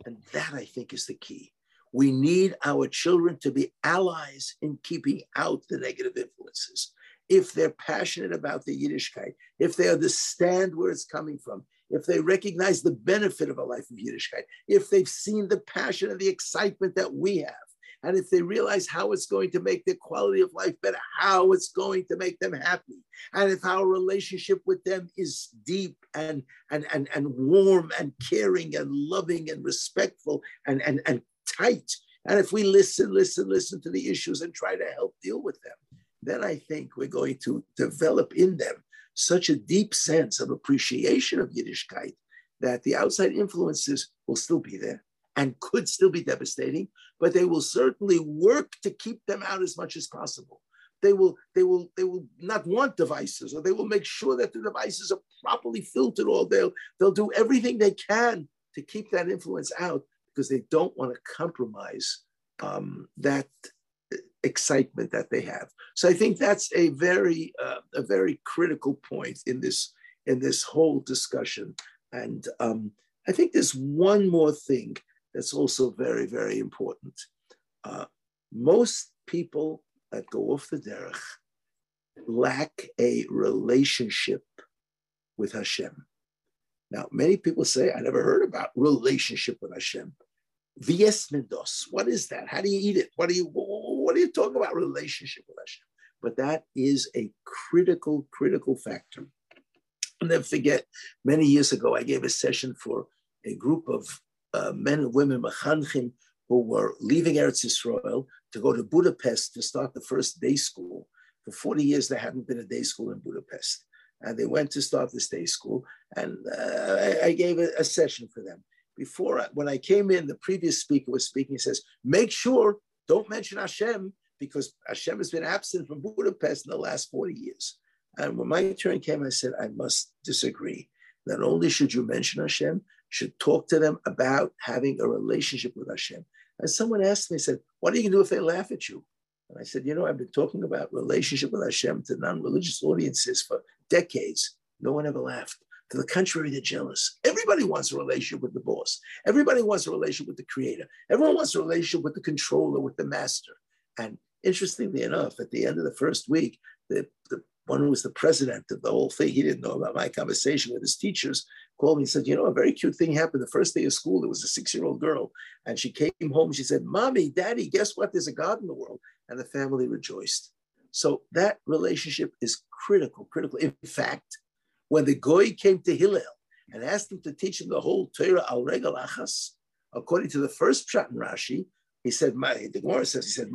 And that, I think, is the key. We need our children to be allies in keeping out the negative influences. If they're passionate about the Yiddishkeit, if they understand where it's coming from, if they recognize the benefit of a life of Yiddishkeit, if they've seen the passion and the excitement that we have, and if they realize how it's going to make their quality of life better, how it's going to make them happy, and if our relationship with them is deep and and and, and warm and caring and loving and respectful and, and, and tight, and if we listen, listen, listen to the issues and try to help deal with them, then I think we're going to develop in them such a deep sense of appreciation of Yiddishkeit that the outside influences will still be there and could still be devastating, but they will certainly work to keep them out as much as possible. They will, they will, they will not want devices, or they will make sure that the devices are properly filtered, or they'll they'll do everything they can to keep that influence out because they don't want to compromise um, that excitement that they have. So I think that's a very uh, a very critical point in this in this whole discussion. And um, I think there's one more thing that's also very very important. Uh, most people that go off the derech lack a relationship with Hashem. Now, many people say, I never heard about relationship with Hashem. Vies mendos. What is that? How do you eat it? What do you what are you talking about relationship with Hashem? But that is a critical, critical factor. I'll never forget, many years ago, I gave a session for a group of uh, men and women, Mechanchim, who were leaving Eretz Israel to go to Budapest to start the first day school. For 40 years, there hadn't been a day school in Budapest. And they went to start this day school, and uh, I, I, gave a, a, session for them. Before, I, when I came in, the previous speaker was speaking. He says, "Make sure don't mention Hashem because Hashem has been absent from Budapest in the last 40 years." And when my turn came, I said, "I must disagree. Not only should you mention Hashem, should talk to them about having a relationship with Hashem." And someone asked me, said, "What are you going to do if they laugh at you?" And I said, you know, I've been talking about relationship with Hashem to non-religious audiences for decades. No one ever laughed. To the contrary, they're jealous. Everybody wants a relationship with the boss. Everybody wants a relationship with the creator. Everyone wants a relationship with the controller, with the master. And interestingly enough, at the end of the first week, the, the one who was the president of the whole thing, he didn't know about my conversation with his teachers, called me and said, You know, a very cute thing happened the first day of school. There was a six year old girl, and she came home. She said, Mommy, Daddy, guess what? There's a God in the world. And the family rejoiced. So that relationship is critical, critical. In fact, when the Goy came to Hillel and asked him to teach him the whole Torah al regal achas, according to the first Pshat in Rashi, he said, the Gemara says, he said,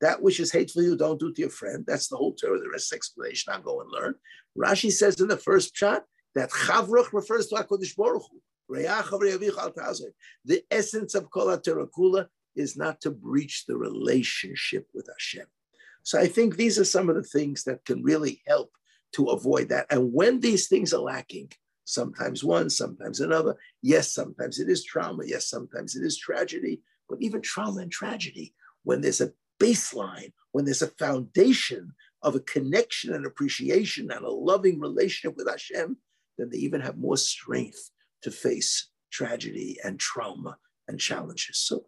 that which is hateful you don't do to your friend. That's the whole Torah, the rest explanation. I'll go and learn. Rashi says in the first Pshat that Chavruch refers to HaKadosh Baruch Hu. The essence of Kol Kula is not to breach the relationship with Hashem. So I think these are some of the things that can really help to avoid that. And when these things are lacking, sometimes one, sometimes another, yes, sometimes it is trauma, yes, sometimes it is tragedy, but even trauma and tragedy, when there's a baseline, when there's a foundation of a connection and appreciation and a loving relationship with Hashem, then they even have more strength to face tragedy and trauma and challenges. So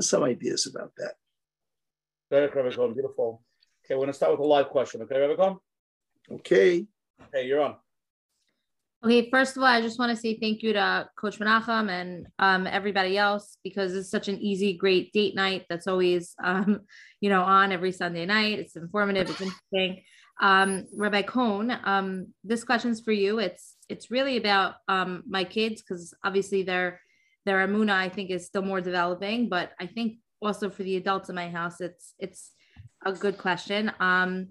some ideas about that. Very beautiful. Okay, we're going to start with a live question. Okay, Rebecca? Okay. Hey, you're on. Okay, first of all, I just want to say thank you to Coach Menachem and um, everybody else because it's such an easy, great date night that's always, um, you know, on every Sunday night. It's informative, it's interesting. Um, Rabbi Cohen, um, this question's for you. It's it's really about um, my kids because obviously their their emunah I think is still more developing, but I think also for the adults in my house, it's it's a good question. Um,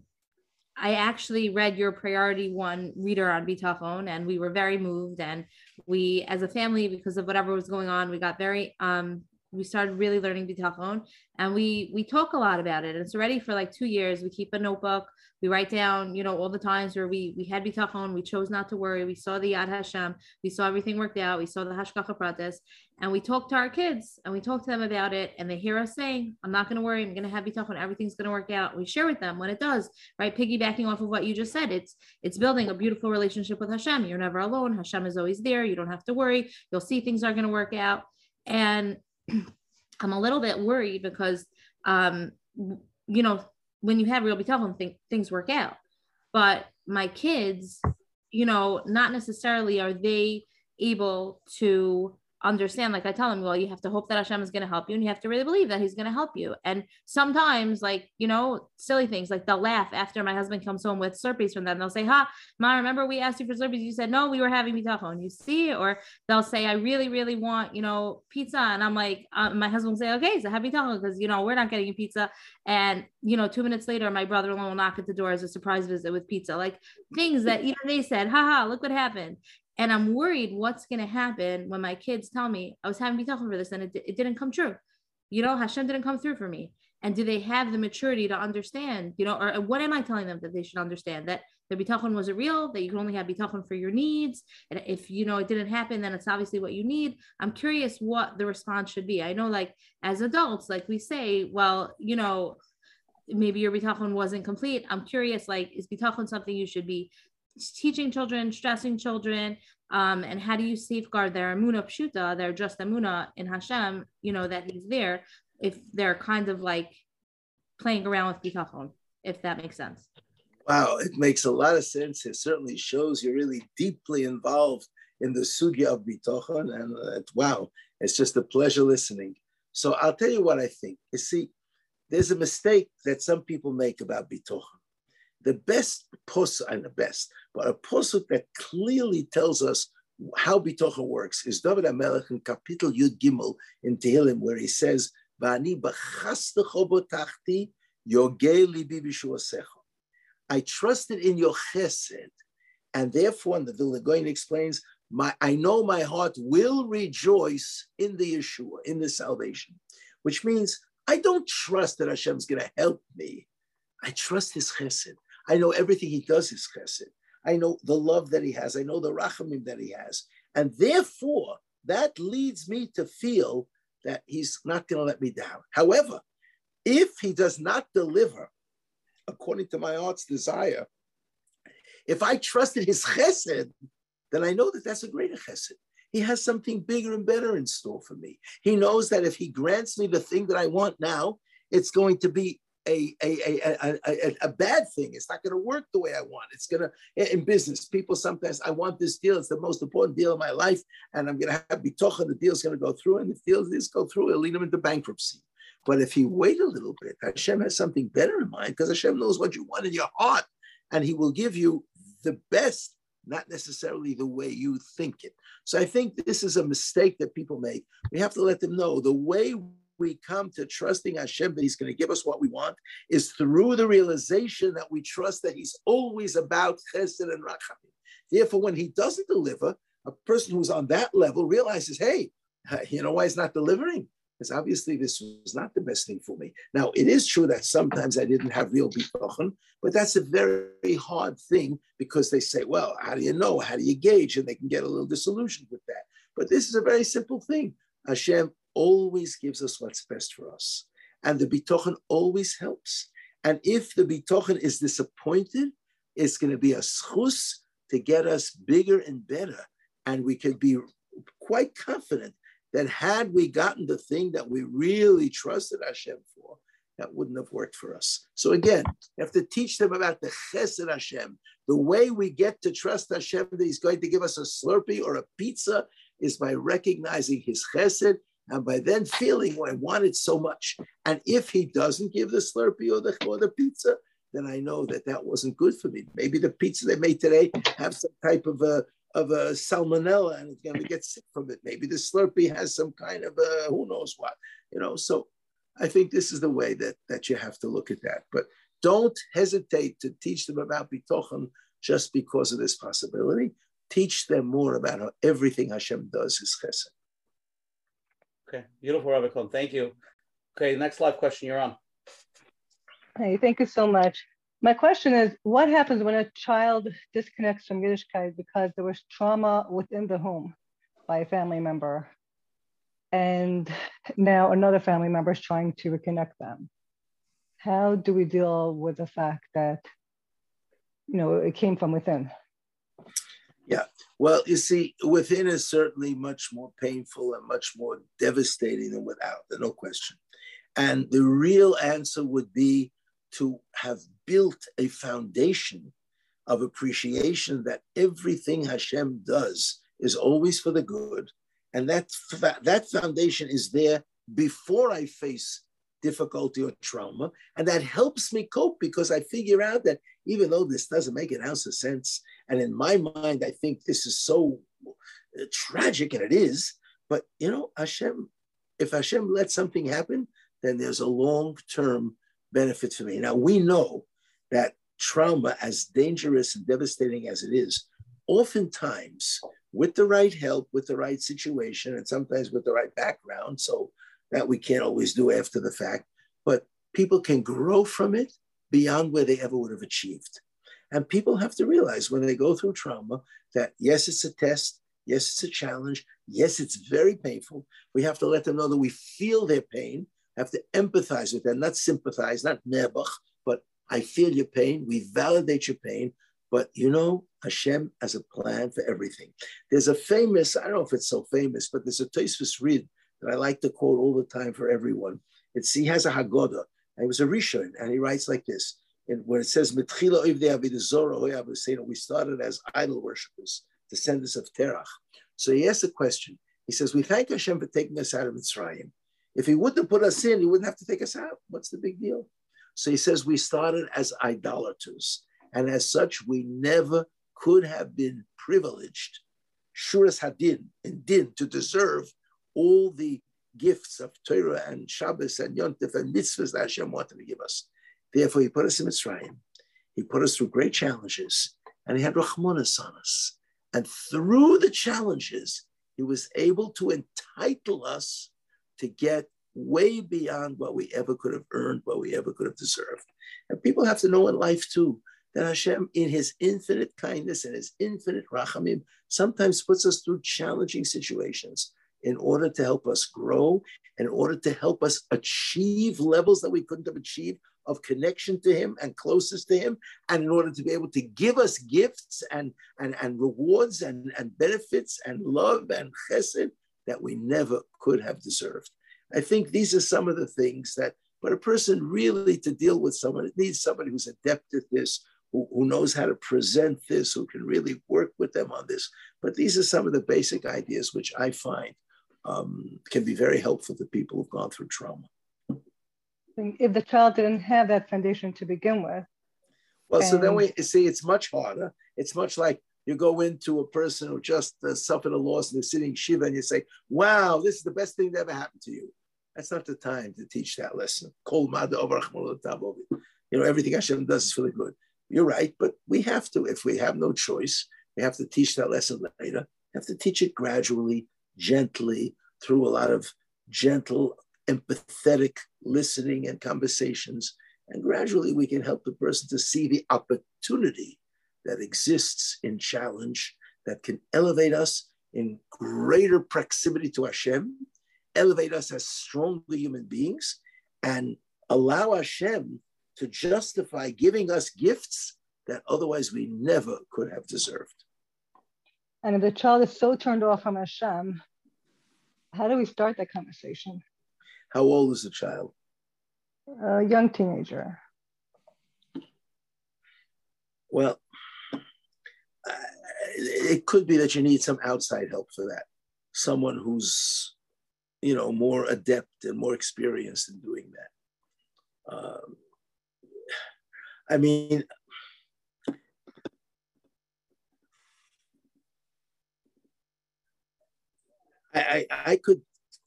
I actually read your priority one reader on Bitachon, and we were very moved. And we, as a family, because of whatever was going on, we got very um, we started really learning bitachon and we we talk a lot about it. And it's already for like two years. We keep a notebook. We write down you know all the times where we we had bitachon we chose not to worry. We saw the yad hashem. We saw everything worked out. We saw the hashgacha pratis. And we talk to our kids and we talk to them about it and they hear us saying i'm not going to worry. I'm going to have bitachon everything's going to work out. We share with them when it does right? Piggybacking off of what you just said it's it's building a beautiful relationship with hashem. You're never alone. Hashem is always there. You don't have to worry. You'll see things are going to work out. And I'm a little bit worried because, um, you know, when you have real bitachon, think things work out. But my kids, you know, not necessarily are they able to understand like i tell them well you have to hope that hashem is going to help you and you have to really believe that he's going to help you. And sometimes like you know silly things like they'll laugh after my husband comes home with slurpees from them. They'll say ha ma remember we asked you for slurpees? You said no we were having bitachon you see? Or they'll say i really really want you know pizza. And i'm like uh, my husband will say okay so have bitachon because you know we're not getting pizza. And you know two minutes later my brother-in-law will knock at the door as a surprise visit with pizza. Like things that even they said haha look what happened and I'm worried what's going to happen when my kids tell me I was having bitachon for this and it, it didn't come true. You know, Hashem didn't come through for me. And do they have the maturity to understand, you know, or what am I telling them that they should understand that the bitachon wasn't real, that you can only have bitachon for your needs. And if, you know, it didn't happen, then it's obviously what you need. I'm curious what the response should be. I know like as adults, like we say, well, you know, maybe your bitachon wasn't complete. I'm curious, like, is bitachon something you should be teaching children, stressing children, um, and how do you safeguard their emunah pshuta, their just emunah in Hashem, you know, that he's there, if they're kind of like playing around with bitachon, if that makes sense. Wow, it makes a lot of sense. It certainly shows you're really deeply involved in the sugya of bitachon, and uh, wow, it's just a pleasure listening. So I'll tell you what I think. You see, there's a mistake that some people make about bitachon. The best posuk, and the best, but a posuk that clearly tells us how bitachon works is David HaMelech in Kapitel Yud Gimel in Tehillim, where he says, "Va'ani b'chastecho botachti yogei libi b'shuasecho." I trusted in your chesed, and therefore, and the Vilna Gaon explains, my, I know my heart will rejoice in the Yeshua, in the salvation, which means I don't trust that Hashem's going to help me. I trust His chesed. I know everything He does is chesed. I know the love that He has. I know the rachamim that He has, and therefore that leads me to feel that He's not going to let me down. However, if He does not deliver according to my heart's desire, if I trusted His chesed, then I know that that's a greater chesed. He has something bigger and better in store for me. He knows that if he grants me the thing that I want now, it's going to be a, a, a, a, a, bad thing. It's not going to work the way I want. It's going to, in business, people sometimes, I want this deal. It's the most important deal of my life. And I'm going to have bitocha. The deal's going to go through. And if deals this go through, it'll lead him into bankruptcy. But if he wait a little bit, Hashem has something better in mind because Hashem knows what you want in your heart. And he will give you the best not necessarily the way you think it. So I think this is a mistake that people make. We have to let them know the way we come to trusting Hashem that He's going to give us what we want is through the realization that we trust that He's always about chesed and rachamim. Therefore, when He doesn't deliver, a person who's on that level realizes, hey, you know why He's not delivering? because obviously this was not the best thing for me. Now, it is true that sometimes I didn't have real bitachon, but that's a very hard thing because they say, well, how do you know? How do you gauge? And they can get a little disillusioned with that. But this is a very simple thing. Hashem always gives us what's best for us. And the bitachon always helps. And if the bitachon is disappointed, it's going to be a schus to get us bigger and better. And we can be quite confident that had we gotten the thing that we really trusted Hashem for, that wouldn't have worked for us. So again, you have to teach them about the chesed Hashem. The way we get to trust Hashem that He's going to give us a Slurpee or a pizza is by recognizing His chesed and by then feeling, well, I want it so much. And if He doesn't give the Slurpee or the, or the pizza, then I know that that wasn't good for me. Maybe the pizza they made today have some type of a of a salmonella and it's going to get sick from it. Maybe the Slurpee has some kind of a who knows what, you know. So I think this is the way that that you have to look at that. But don't hesitate to teach them about bitachon just because of this possibility. Teach them more about how everything Hashem does is chesed. Okay, beautiful, Rabbi Cohen. Thank you. Okay, next live question. You're on. Hey, thank you so much. My question is, what happens when a child disconnects from Yiddishkeit because there was trauma within the home by a family member, and now another family member is trying to reconnect them? How do we deal with the fact that, you know, it came from within? Yeah, well, you see, within is certainly much more painful and much more devastating than without, no question. And the real answer would be to have built a foundation of appreciation that everything Hashem does is always for the good. And that, that foundation is there before I face difficulty or trauma. And that helps me cope because I figure out that even though this doesn't make an ounce of sense, and in my mind, I think this is so uh, tragic, and it is, but you know, Hashem, if Hashem lets something happen, then there's a long term benefit for me. Now, we know that trauma, as dangerous and devastating as it is, oftentimes with the right help, with the right situation, and sometimes with the right background, so that we can't always do after the fact, but people can grow from it beyond where they ever would have achieved. And people have to realize when they go through trauma that yes, it's a test, yes, it's a challenge, yes, it's very painful. We have to let them know that we feel their pain, have to empathize with them, not sympathize, not nebuch, but I feel your pain. We validate your pain. But you know, Hashem has a plan for everything. There's a famous, I don't know if it's so famous, but there's a Tosfos read that I like to quote all the time for everyone. It's he has a Haggadah, and it was a Rishon, and he writes like this. And when it says we started as idol worshippers, descendants of Terach. So he asks a question. He says, We thank Hashem for taking us out of Mitzrayim. If he wouldn't have put us in, he wouldn't have to take us out. What's the big deal? So he says, We started as idolaters. And as such, we never could have been privileged, Shuras Hadin, and Din, to deserve all the gifts of Torah and Shabbos and Yontif and mitzvahs that Hashem wanted to give us. Therefore, he put us in Mitzrayim. He put us through great challenges, and he had Rahmanas on us. And through the challenges, he was able to entitle us to get way beyond what we ever could have earned, what we ever could have deserved. And people have to know in life too that Hashem, in His infinite kindness and His infinite rachamim, sometimes puts us through challenging situations in order to help us grow, in order to help us achieve levels that we couldn't have achieved of connection to him and closest to him, and in order to be able to give us gifts and, and, and rewards and, and benefits and love and chesed that we never could have deserved. I think these are some of the things that, but a person really to deal with someone, it needs somebody who's adept at this, who, who knows how to present this, who can really work with them on this. But these are some of the basic ideas which I find um, can be very helpful to people who've gone through trauma if the child didn't have that foundation to begin with. Well, and... so then we see it's much harder. It's much like you go into a person who just uh, suffered a loss and they're sitting shiva and you say, wow, this is the best thing that ever happened to you. That's not the time to teach that lesson. You know, everything Hashem does is for the good. You're right, but we have to, if we have no choice, we have to teach that lesson later. We have to teach it gradually, gently, through a lot of gentle empathetic listening and conversations. And gradually we can help the person to see the opportunity that exists in challenge that can elevate us in greater proximity to Hashem, elevate us as stronger human beings, and allow Hashem to justify giving us gifts that otherwise we never could have deserved. And if the child is so turned off from Hashem, how do we start that conversation? How old is the child? A young teenager. Well, it could be that you need some outside help for that. Someone who's, you know, more adept and more experienced in doing that. Um, I mean, I, I, I could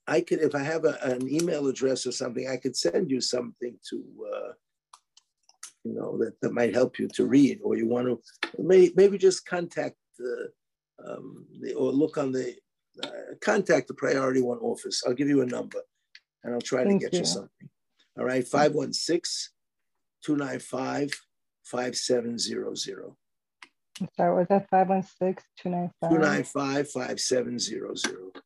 I could, if I have a, an email address or something, I could send you something to, uh, you know, that, that might help you to read, or you want to, maybe, maybe just contact the, um, the, or look on the, uh, contact the priority one office. I'll give you a number and I'll try Thank to get you. you something. All right, 516 295 5700. Sorry, was that 516 295? 295 5700.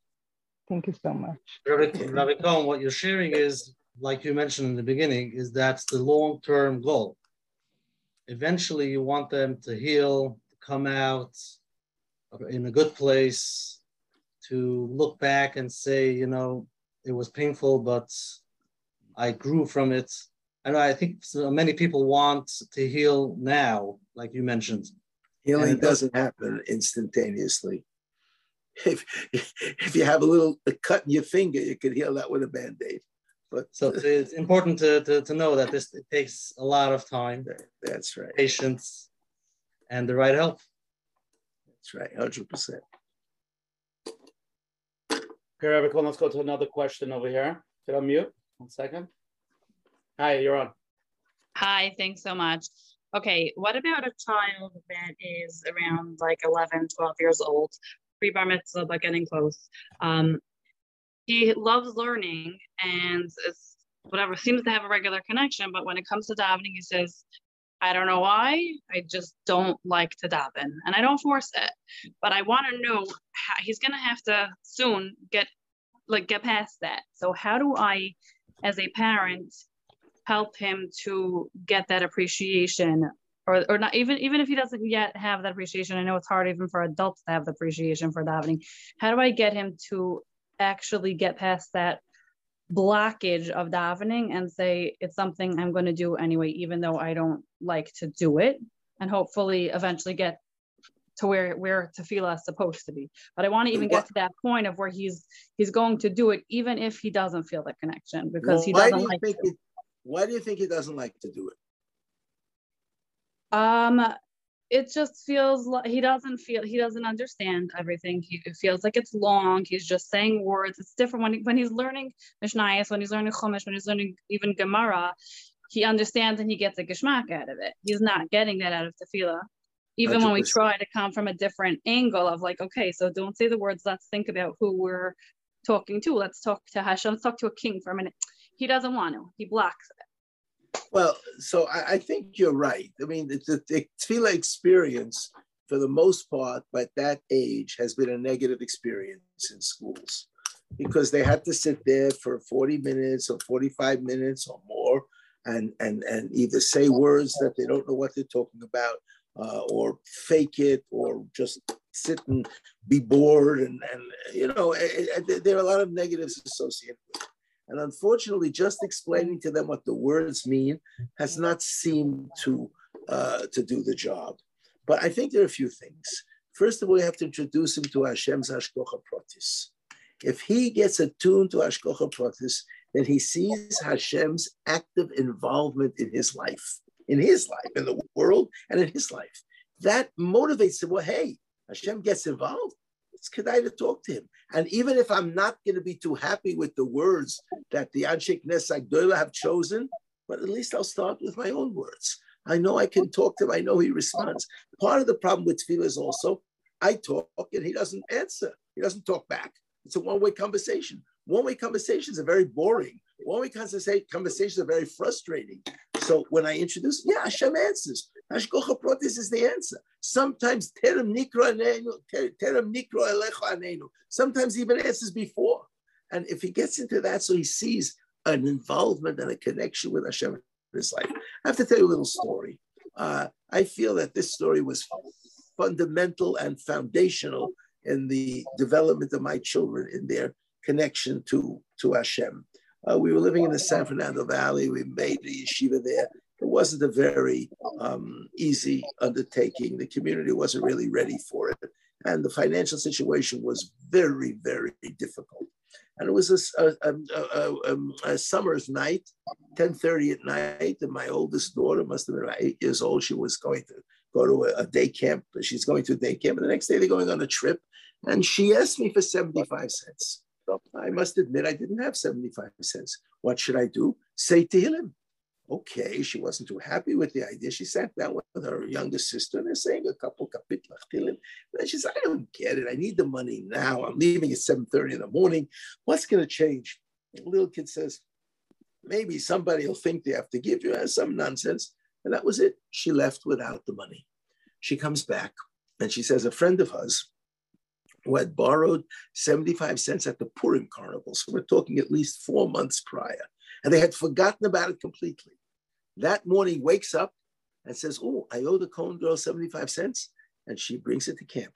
Thank you so much. Rabbi Cohen, what you're sharing is, like you mentioned in the beginning, is that's the long-term goal. Eventually, you want them to heal, to come out in a good place, to look back and say, you know, it was painful, but I grew from it. And I think so many people want to heal now, like you mentioned. Healing uh, doesn't happen instantaneously if if you have a little a cut in your finger, you can heal that with a band-aid. But so it's important to, to, to know that this takes a lot of time. That's right. Patience and the right help. That's right, hundred percent. Okay, Rabbi let's go to another question over here. Can I mute? One second. Hi, you're on. Hi, thanks so much. Okay, what about a child that is around like 11, 12 years old pre bar mitzvah, but getting close. Um, he loves learning and it's whatever seems to have a regular connection, but when it comes to davening, he says, I don't know why. I just don't like to daven, and I don't force it. But I want to know how he's gonna have to soon get like get past that. So how do I, as a parent, help him to get that appreciation or, or not even even if he doesn't yet have that appreciation i know it's hard even for adults to have the appreciation for davening how do i get him to actually get past that blockage of davening and say it's something i'm going to do anyway even though i don't like to do it and hopefully eventually get to where where tefillah is supposed to be. But I want to even get to that point of where he's he's going to do it even if he doesn't feel the connection because well, he doesn't do like. It, why do you think he doesn't like to do it? Um, it just feels like he doesn't feel he doesn't understand everything. He feels like it's long. He's just saying words. It's different when when he's learning Mishnayos, when he's learning Chumash, when he's learning even Gemara. He understands and he gets a geschmack out of it. He's not getting that out of tefillah even 100%. when we try to come from a different angle of like okay so don't say the words let's think about who we're talking to let's talk to hashem let's talk to a king for a minute he doesn't want to he blocks it well so i, I think you're right. I mean the, the tefillah experience for the most part at that age has been a negative experience in schools because they had to sit there for 40 minutes or 45 minutes or more and and and either say words that they don't know what they're talking about uh, or fake it or just sit and be bored and, and you know it, it, there are a lot of negatives associated with it and unfortunately just explaining to them what the words mean has not seemed to uh, to do the job but i think there are a few things first of all we have to introduce him to hashem's hashkocha pratis if he gets attuned to hashkocha pratis then he sees hashem's active involvement in his life in his life, in the world, and in his life. That motivates him. Well, hey, Hashem gets involved. It's kedai to talk to him. And even if I'm not going to be too happy with the words that the Anshe Knesset Gdola have chosen, but at least I'll start with my own words. I know I can talk to him. I know he responds. Part of the problem with tefillah is also I talk and he doesn't answer. He doesn't talk back. It's a one-way conversation. One-way conversations are very boring. One-way conversations are very frustrating. So when I introduce, yeah, Hashem answers. Hashkocha protis is the answer. Sometimes terem nikra terem nikra elecha anenu. Sometimes even answers before. And if he gets into that, so he sees an involvement and a connection with Hashem in his life. I have to tell you a little story. Uh, I feel that this story was fundamental and foundational in the development of my children in their connection to, to Hashem. Uh, we were living in the San Fernando Valley. We made a yeshiva there. It wasn't a very um, easy undertaking. The community wasn't really ready for it. And the financial situation was very, very difficult. And it was a, a, a, a summer's night, 10.30 at night, and my oldest daughter must have been eight years old. She was going to go to a, day camp. She's going to a day camp. And the next day they're going on a trip. And she asked me for 75 cents. I must admit, I didn't have 75 cents. What should I do? Say to Tehillim. Okay, she wasn't too happy with the idea. She sat down with her younger sister and they're saying a couple kapitla Tehillim. And she said, I don't get it. I need the money now. I'm leaving at 7.30 in the morning. What's going to change? The little kid says, maybe somebody will think they have to give you some nonsense. And that was it. She left without the money. She comes back and she says, a friend of hers who had borrowed 75 cents at the Purim carnival. So we're talking at least four months prior. And they had forgotten about it completely. That morning wakes up and says, Oh, I owe the Cohen girl 75 cents. And she brings it to camp.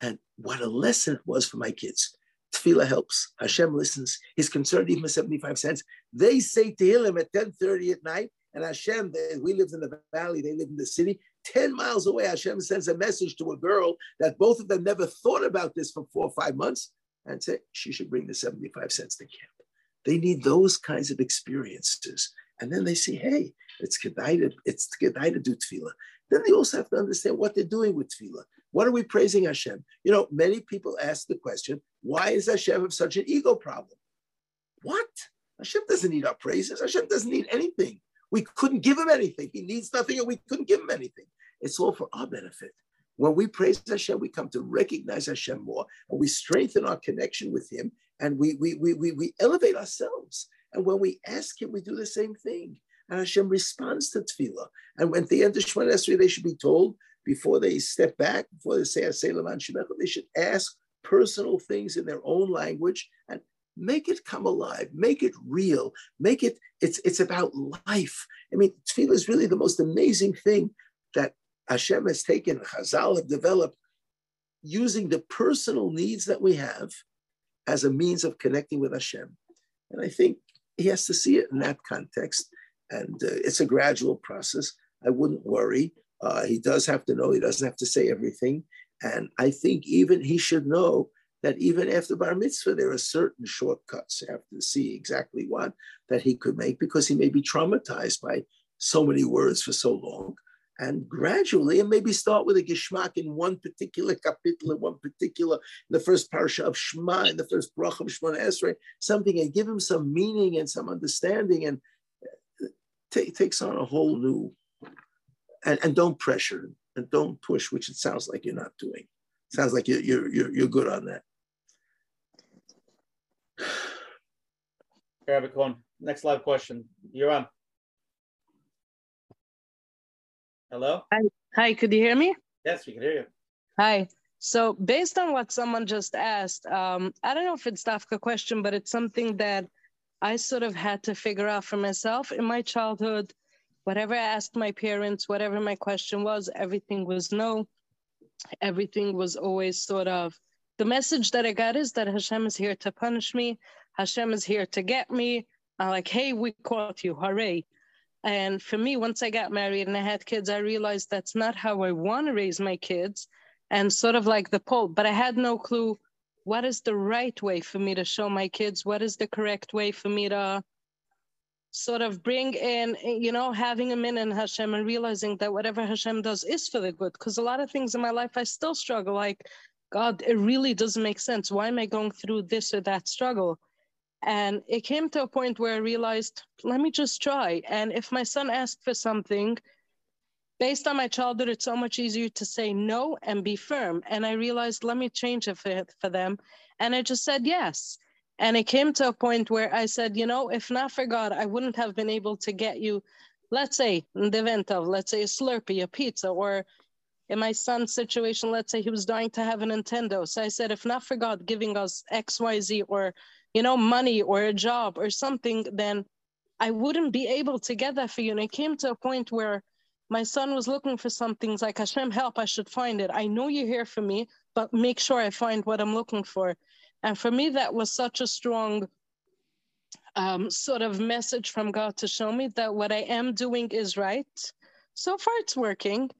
And what a lesson it was for my kids. Tefillah helps. Hashem listens. He's concerned even for 75 cents. They say to him at 10:30 at night, and Hashem, they, we lived in the valley, they lived in the city. 10 miles away, Hashem sends a message to a girl that both of them never thought about this for four or five months and say she should bring the 75 cents to camp. They need those kinds of experiences. And then they say, hey, it's kedai to, it's kedai to do tefillah. Then they also have to understand what they're doing with tefillah. What are we praising Hashem? You know, many people ask the question, why is Hashem have such an ego problem? What? Hashem doesn't need our praises. Hashem doesn't need anything. We couldn't give him anything. He needs nothing and we couldn't give him anything. It's all for our benefit. When we praise Hashem, we come to recognize Hashem more and we strengthen our connection with Him and we, we, we, we, we elevate ourselves. And when we ask Him, we do the same thing. And Hashem responds to tefillah. And when the end of Shemona Esrei, they should be told before they step back, before they say Asay they should ask personal things in their own language and make it come alive, make it real, make it, it's, it's about life. I mean, tefillah is really the most amazing thing that Hashem has taken, Chazal have developed using the personal needs that we have as a means of connecting with Hashem. And I think he has to see it in that context. And uh, it's a gradual process. I wouldn't worry. Uh, he does have to know, he doesn't have to say everything. And I think even he should know that even after bar mitzvah, there are certain shortcuts. To see exactly what that he could make because he may be traumatized by so many words for so long. And gradually, and maybe start with a gishmak in one particular kapitel, in one particular, in the first parsha of Shema, in the first bracha of Shemona Esrei, something, and give him some meaning and some understanding, and uh, t- takes on a whole new. And, and don't pressure and don't push, which it sounds like you're not doing. Sounds like you're you're, you're good on that. Rabbi Cohen, next live question. You're on. Hello? Hi. Hi, could you hear me? Yes, we can hear you. Hi. So based on what someone just asked, um, I don't know if it's Dafka question, but it's something that I sort of had to figure out for myself in my childhood. Whatever I asked my parents, whatever my question was, everything was no. Everything was always sort of the message that I got is that Hashem is here to punish me. Hashem is here to get me. I'm like, hey, we caught you, hooray. And for me, once I got married and I had kids, I realized that's not how I want to raise my kids. And sort of like the poll, but I had no clue what is the right way for me to show my kids, what is the correct way for me to sort of bring in, you know, having a min in Hashem and realizing that whatever Hashem does is for the good. Because a lot of things in my life I still struggle, like, God, it really doesn't make sense. Why am I going through this or that struggle? And it came to a point where I realized, let me just try. And if my son asked for something, based on my childhood, it's so much easier to say no and be firm. And I realized, let me change it for, for them. And I just said yes. And it came to a point where I said, you know, if not for God, I wouldn't have been able to get you, let's say, the event of, let's say, a Slurpee, a pizza, or in my son's situation, let's say he was dying to have a Nintendo. So I said, if not for God giving us X, Y, Z, or you know, money or a job or something, then I wouldn't be able to get that for you. And it came to a point where my son was looking for something like Hashem, help, I should find it. I know you're here for me, but make sure I find what I'm looking for. And for me, that was such a strong um, sort of message from God to show me that what I am doing is right. So far, it's working.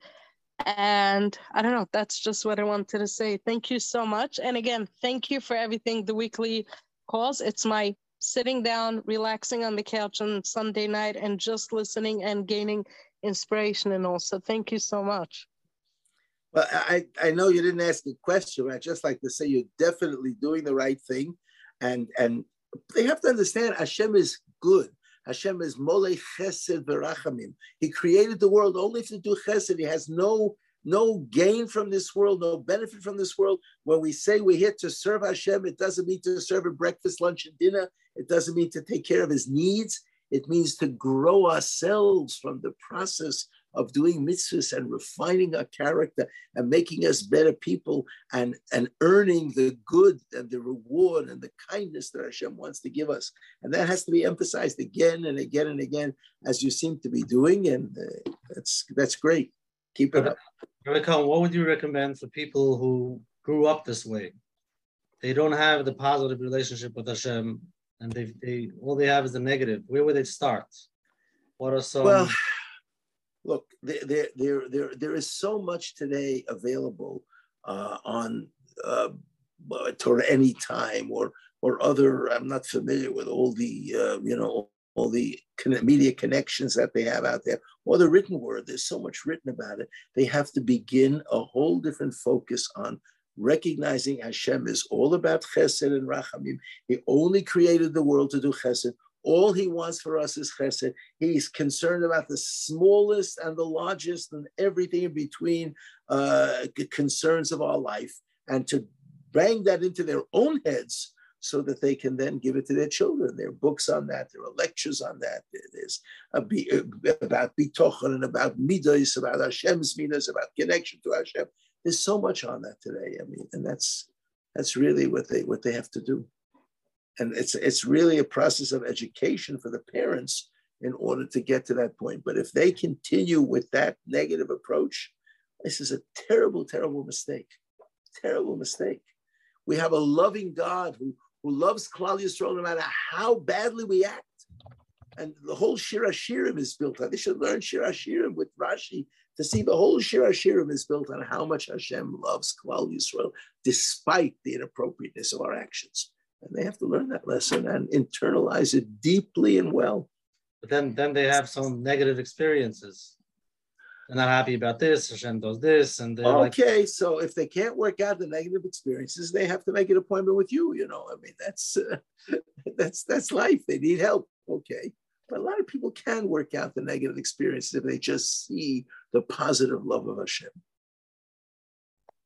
And I don't know, that's just what I wanted to say. Thank you so much. And again, thank you for everything the weekly calls. It's my sitting down, relaxing on the couch on Sunday night and just listening and gaining inspiration and all. So thank you so much. Well, I, I know you didn't ask a question. I just like to say you're definitely doing the right thing. And and they have to understand Hashem is good. Hashem is Molech Chesed Verachamim. He created the world only to do Chesed. He has no no gain from this world, no benefit from this world. When we say we're here to serve Hashem, it doesn't mean to serve him breakfast, lunch, and dinner. It doesn't mean to take care of his needs. It means to grow ourselves from the process of doing mitzvahs and refining our character and making us better people and, and earning the good and the reward and the kindness that Hashem wants to give us. And that has to be emphasized again and again and again, as you seem to be doing. And uh, that's, that's great. Keep it up. What would you recommend for people who grew up this way? They don't have the positive relationship with Hashem, and they, they all they have is the negative. Where would they start? What are some? Well, look, there, there, there, there is so much today available uh, on uh, Torah Anytime or or other. I'm not familiar with all the uh, you know all the media connections that they have out there, or the written word. There's so much written about it. They have to begin a whole different focus on recognizing Hashem is all about chesed and rachamim. He only created the world to do chesed. All he wants for us is chesed. He's concerned about the smallest and the largest and everything in between uh, concerns of our life. And to bang that into their own heads so that they can then give it to their children. There are books on that. There are lectures on that. There's a, uh, about bitochen and about midas, about Hashem's midas, about connection to Hashem. There's so much on that today. I mean, and that's that's really what they what they have to do. And it's it's really a process of education for the parents in order to get to that point. But if they continue with that negative approach, This is a terrible, terrible mistake. Terrible mistake. We have a loving God who, who loves Klal Yisrael no matter how badly we act. And the whole Shir Hashirim is built on. They should learn Shir Hashirim with Rashi to see the whole Shir Hashirim is built on how much Hashem loves Klal Yisrael, despite the inappropriateness of our actions. And they have to learn that lesson and internalize it deeply and well. But then, then they have some negative experiences. They're not happy about this. Hashem does this, and okay. Like, so if they can't work out the negative experiences, they have to make an appointment with you. You know, I mean, that's uh, that's that's life. They need help. Okay, but a lot of people can work out the negative experiences if they just see the positive love of Hashem.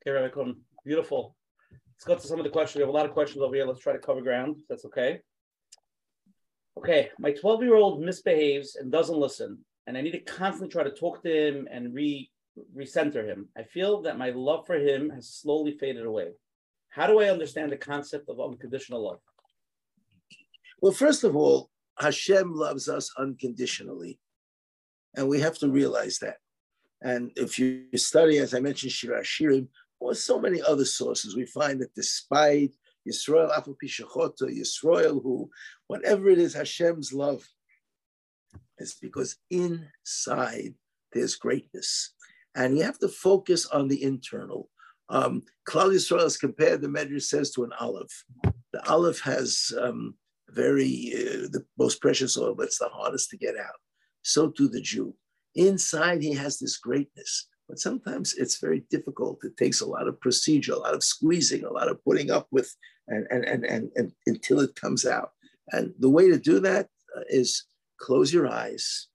Okay, Rabbi Cohen, beautiful. Let's go to some of the questions. We have a lot of questions over here. Let's try to cover ground. If That's okay. Okay, my 12 year old misbehaves and doesn't listen, and I need to constantly try to talk to him and re recenter him. I feel that my love for him has slowly faded away. How do I understand the concept of unconditional love? Well, first of all, Hashem loves us unconditionally, and we have to realize that. And if you study, as I mentioned, Shir Hashirim, or so many other sources, we find that despite Yisrael, Yisrael, who, whatever it is, Hashem's love is because inside there's greatness. And you have to focus on the internal. Um, Klal Yisrael is compared, the Medrash says, to an olive. The olive has um, very, uh, the most precious oil, but it's the hardest to get out. So too the Jew. Inside, he has this greatness. But sometimes it's very difficult. It takes a lot of procedure, a lot of squeezing, a lot of putting up with, and, and, and, and, and until it comes out. And the way to do that uh, is close your eyes.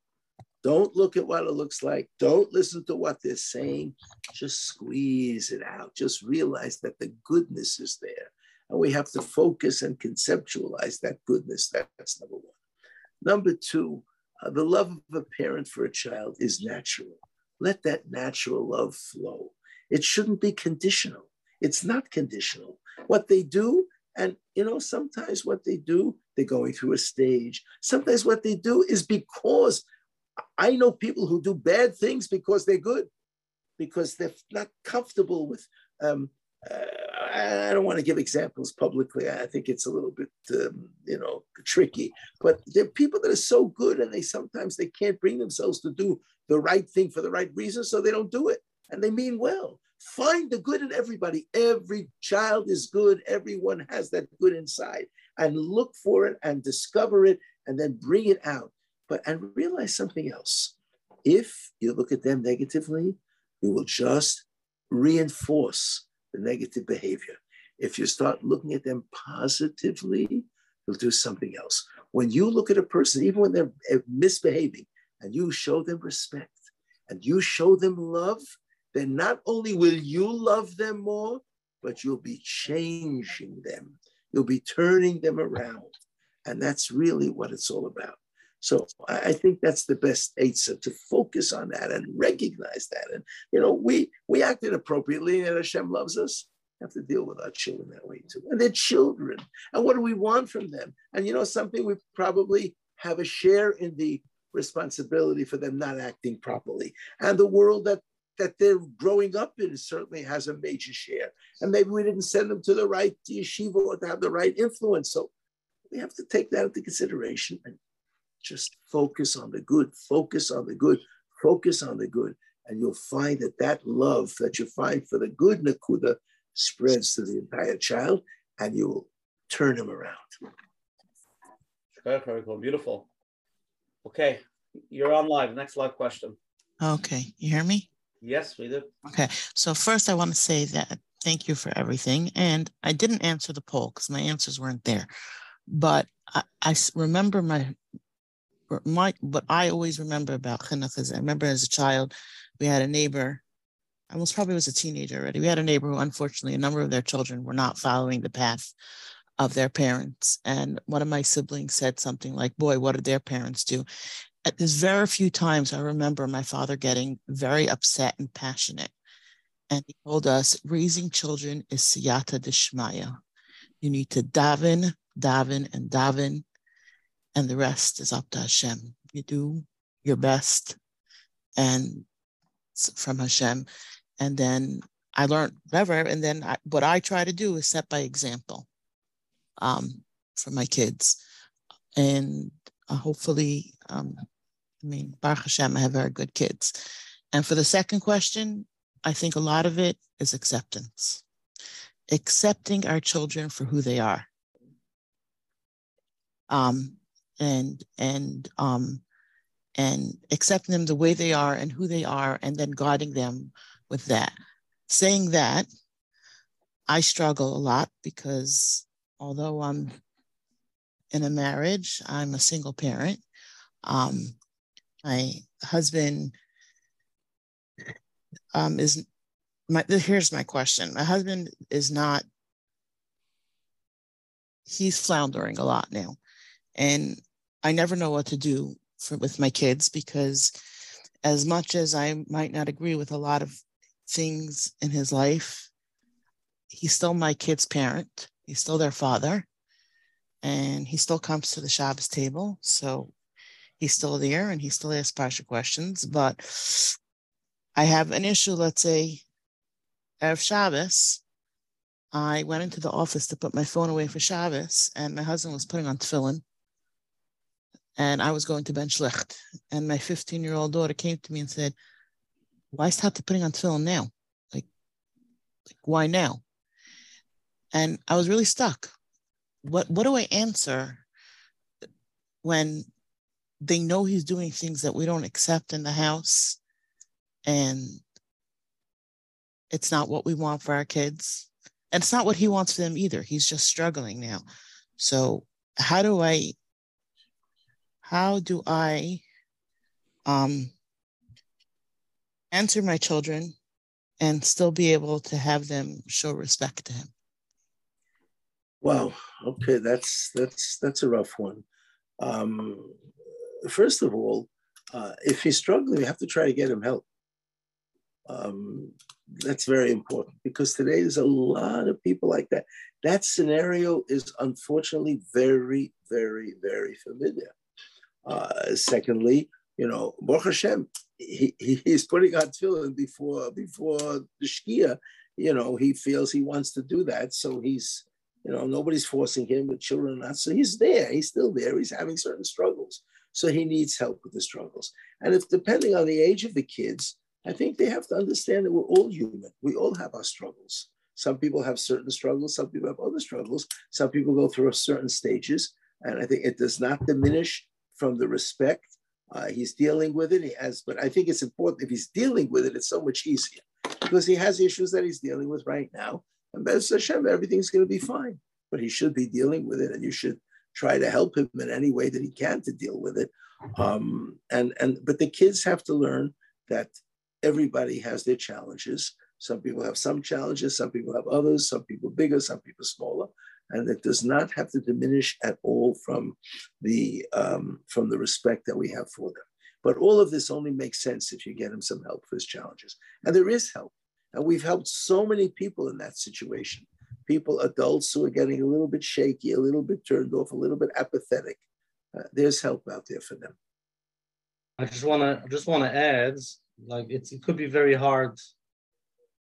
Don't look at what it looks like. Don't listen to what they're saying. Just squeeze it out. Just realize that the goodness is there. And we have to focus and conceptualize that goodness. That's number one. Number two, uh, the love of a parent for a child is natural. Let that natural love flow. It shouldn't be conditional. It's not conditional. What they do, and you know, sometimes what they do, they're going through a stage. Sometimes what they do is because I know people who do bad things because they're good, because they're not comfortable with um, uh, I don't want to give examples publicly. I think it's a little bit, um, you know, tricky. But there are people that are so good, and they sometimes they can't bring themselves to do the right thing for the right reason, so they don't do it, and they mean well. Find the good in everybody. Every child is good. Everyone has that good inside, and look for it and discover it, and then bring it out. But and realize something else. If you look at them negatively, you will just reinforce the negative behavior. If you start looking at them positively, you'll do something else. When you look at a person, even when they're eh, misbehaving, and you show them respect and you show them love, then not only will you love them more, but you'll be changing them. You'll be turning them around. And that's really what it's all about. So I think that's the best answer to focus on that and recognize that. And you know, we we acted appropriately, and Hashem loves us. We have to deal with our children that way too, and they're children. And what do we want from them? And you know, something we probably have a share in the responsibility for them not acting properly, and the world that that they're growing up in certainly has a major share. And maybe we didn't send them to the right yeshiva or to have the right influence. So we have to take that into consideration and just focus on the good, focus on the good, focus on the good. And you'll find that that love that you find for the good Nakuda spreads to the entire child and you will turn him around. Beautiful. Okay, you're on live. Next live question. Okay, you hear me? Yes, we do. Okay, so first I want to say that thank you for everything. And I didn't answer the poll because my answers weren't there. But I, I remember my my what I always remember about chinuch is I remember as a child, we had a neighbor. I was probably was a teenager already. We had a neighbor who, unfortunately, a number of their children were not following the path of their parents. And one of my siblings said something like, "Boy, what did their parents do?" There's very few times I remember my father getting very upset and passionate. And he told us, raising children is siyata dishmaya. You need to daven, daven, and daven and the rest is up to Hashem. You do your best, and from Hashem. and then I learned whatever. And then I, what I try to do is set by example um, for my kids. And uh, hopefully, um, I mean, Baruch Hashem, I have very good kids. And for the second question, I think a lot of it is acceptance, accepting our children for who they are. Um, and and um, and accepting them the way they are and who they are, and then guiding them with that. Saying that, I struggle a lot because although I'm in a marriage, I'm a single parent. Um, my husband um, is my. Here's my question: My husband is not. He's floundering a lot now, and I never know what to do for, with my kids because, as much as I might not agree with a lot of things in his life, he's still my kid's parent. He's still their father. And he still comes to the Shabbos table. So he's still there and he still asks parsha questions. But I have an issue, let's say, of Shabbos. I went into the office to put my phone away for Shabbos, and my husband was putting on tefillin. And I was going to bentch licht. And my 15 year old daughter came to me and said, why start putting on film now? Like, like, why now? And I was really stuck. What what do I answer when they know he's doing things that we don't accept in the house. And it's not what we want for our kids. And it's not what he wants for them either. He's just struggling now. So how do i how do i um answer my children and still be able to have them show respect to him? Wow. Okay. That's that's that's a rough one. Um, first of all uh, if he's struggling we have to try to get him help um, that's very important because today there's a lot of people like that that scenario is unfortunately very very very familiar uh, secondly you know, Baruch Hashem, he, he, he's putting on tefillin before before the Shkia. You know, he feels he wants to do that, so he's, you know, nobody's forcing him, the children or not. So he's there. He's still there. He's having certain struggles, so he needs help with the struggles. And if depending on the age of the kids, I think they have to understand that we're all human. We all have our struggles. Some people have certain struggles. Some people have other struggles. Some people go through certain stages, and I think it does not diminish from the respect uh, he's dealing with it. He has, but I think it's important if he's dealing with it, it's so much easier because he has issues that he's dealing with right now. And Bez Hashem, everything's going to be fine. But he should be dealing with it, and you should try to help him in any way that he can to deal with it. Um, and and but the kids have to learn that everybody has their challenges. Some people have some challenges, some people have others, some people bigger, some people smaller and it does not have to diminish at all from the um, from the respect that we have for them. But all of this only makes sense if you get him some help for his challenges, and there is help, and we've helped so many people in that situation. People, adults who are getting a little bit shaky, a little bit turned off, a little bit apathetic. Uh, there's help out there for them. I just want to just want to add, like it's it could be very hard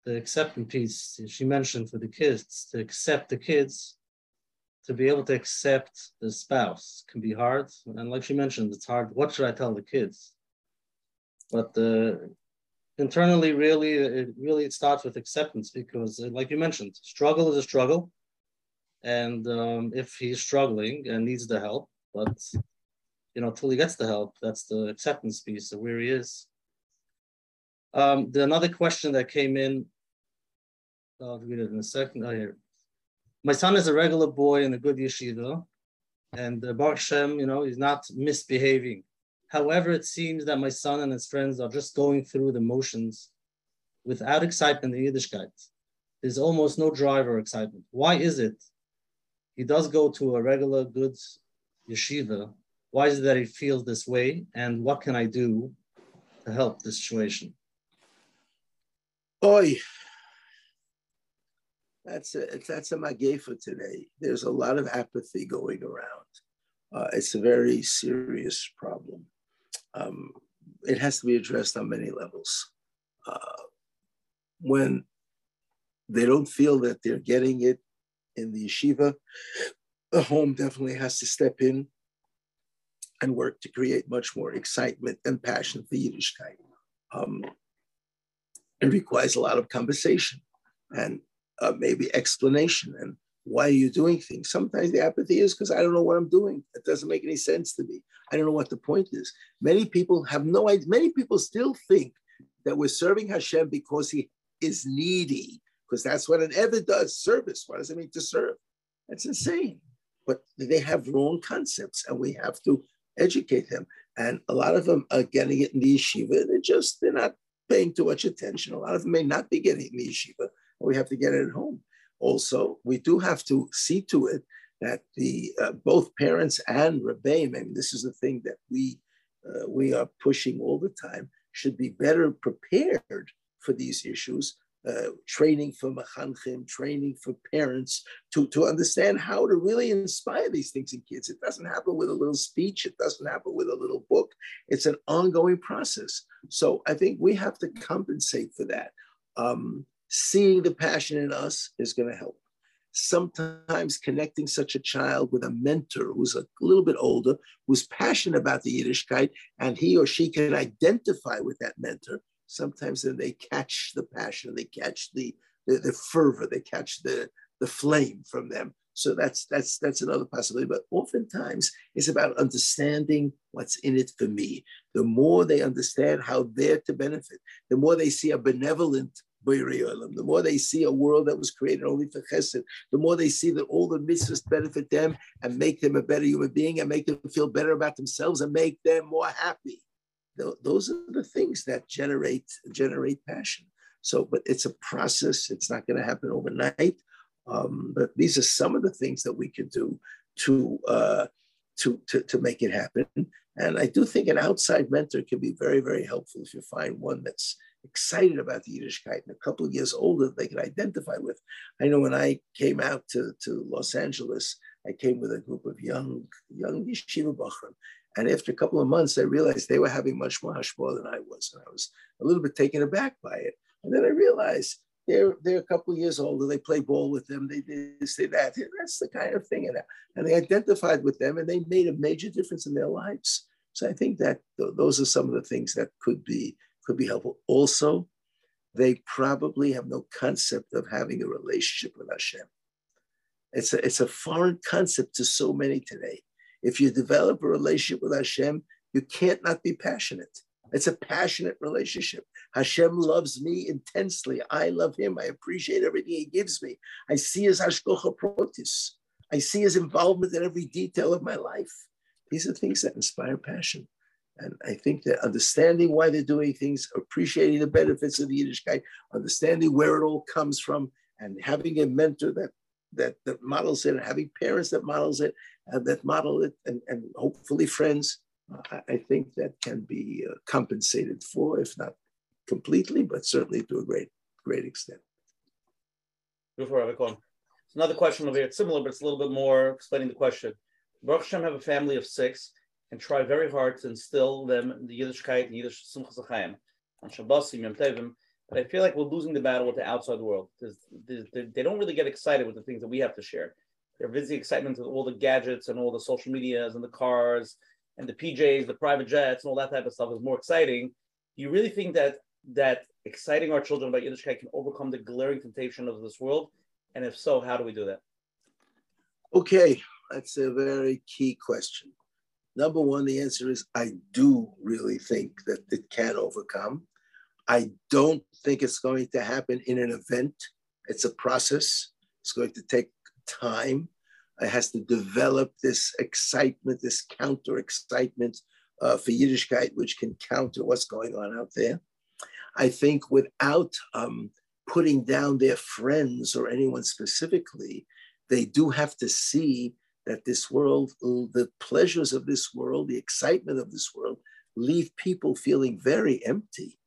the acceptance piece she mentioned for the kids to accept the kids to be able to accept the spouse can be hard. And like she mentioned, it's hard. What should I tell the kids? But uh, internally, really, it really it starts with acceptance because, uh, like you mentioned, struggle is a struggle. And um, if he's struggling and needs the help, but you know, till he gets the help, that's the acceptance piece of where he is. Um, the another question that came in, I'll read it in a second. Oh, here my son is a regular boy in a good yeshiva, and uh, Baruch Shem, you know, he's not misbehaving. However, it seems that my son and his friends are just going through the motions without excitement in Yiddishkeit. There's almost no drive or excitement. Why is it? He does go to a regular good yeshiva. Why is it that he feels this way? And what can I do to help the situation? Oi, that's a that's a magefa today. There's a lot of apathy going around. Uh, it's a very serious problem. Um, it has to be addressed on many levels. Uh, when they don't feel that they're getting it in the yeshiva, the home definitely has to step in and work to create much more excitement and passion for Yiddishkeit. Um, it requires a lot of conversation and uh, maybe explanation and why are you doing things? Sometimes the apathy is because I don't know what I'm doing. It doesn't make any sense to me. I don't know what the point is. Many people have no idea. Many people still think that we're serving Hashem because he is needy, because that's what an Eved does, service. What does it mean to serve? That's insane. But they have wrong concepts and we have to educate them. And a lot of them are getting it in the yeshiva. They're just, they're not paying too much attention. A lot of them may not be getting it in the yeshiva. We have to get it at home. Also, we do have to see to it that the uh, both parents and Rebbeim, I mean, this is the thing that we uh, we are pushing all the time, should be better prepared for these issues. Uh, training for mechanchim, training for parents to, to understand how to really inspire these things in kids. It doesn't happen with a little speech. It doesn't happen with a little book. It's an ongoing process. So I think we have to compensate for that. Um, seeing the passion in us is going to help. Sometimes connecting such a child with a mentor who's a little bit older, who's passionate about the Yiddishkeit, and he or she can identify with that mentor. Sometimes then they catch the passion, they catch the, the, the fervor, they catch the, the flame from them. So that's that's that's another possibility. But oftentimes it's about understanding what's in it for me. The more they understand how they're to benefit, the more they see a benevolent the more they see a world that was created only for chesed, the more they see that all the mitzvahs benefit them and make them a better human being and make them feel better about themselves and make them more happy. Those are the things that generate generate passion. So, but it's a process. It's not going to happen overnight. Um, but these are some of the things that we can do to, uh, to, to, to make it happen. And I do think an outside mentor can be very, very helpful if you find one that's excited about the Yiddishkeit and a couple of years older they could identify with. I know when I came out to, to Los Angeles, I came with a group of young, young yeshiva bachrim. And after a couple of months, I realized they were having much more hashpah than I was. And I was a little bit taken aback by it. And then I realized they're, they're a couple of years older. They play ball with them. They did this, they that. That's the kind of thing. And, and they identified with them and they made a major difference in their lives. So I think that th- those are some of the things that could be could be helpful. Also, they probably have no concept of having a relationship with Hashem. It's a, it's a foreign concept to so many today. If you develop a relationship with Hashem, you can't not be passionate. It's a passionate relationship. Hashem loves me intensely. I love him. I appreciate everything he gives me. I see his hashgacha pratis. I see his involvement in every detail of my life. These are things that inspire passion. And I think that understanding why they're doing things, appreciating the benefits of the Yiddishkeit, understanding where it all comes from, and having a mentor that that, that models it, and having parents that models it, and that model it, and, and hopefully friends, uh, I, I, think that can be uh, compensated for, if not completely, but certainly to a great, great extent. Another question over here. It's similar, but it's a little bit more explaining the question. Baruch Hashem have a family of six and try very hard to instill them in the Yiddishkeit and Yiddish Simchas Chaim on Shabbosim, Yom. But I feel like we're losing the battle with the outside world because they don't really get excited with the things that we have to share. They're busy excitement with all the gadgets and all the social medias and the cars and the PJs, the private jets, and all that type of stuff is more exciting. Do you really think that that exciting our children about Yiddishkeit can overcome the glaring temptation of this world? And if so, how do we do that? Okay, that's a very key question. Number one, the answer is I do really think that it can overcome. I don't think it's going to happen in an event. It's a process. It's going to take time. It has to develop this excitement, this counter excitement uh, for Yiddishkeit, which can counter what's going on out there. I think without um, putting down their friends or anyone specifically, they do have to see that this world, the pleasures of this world, the excitement of this world, leave people feeling very empty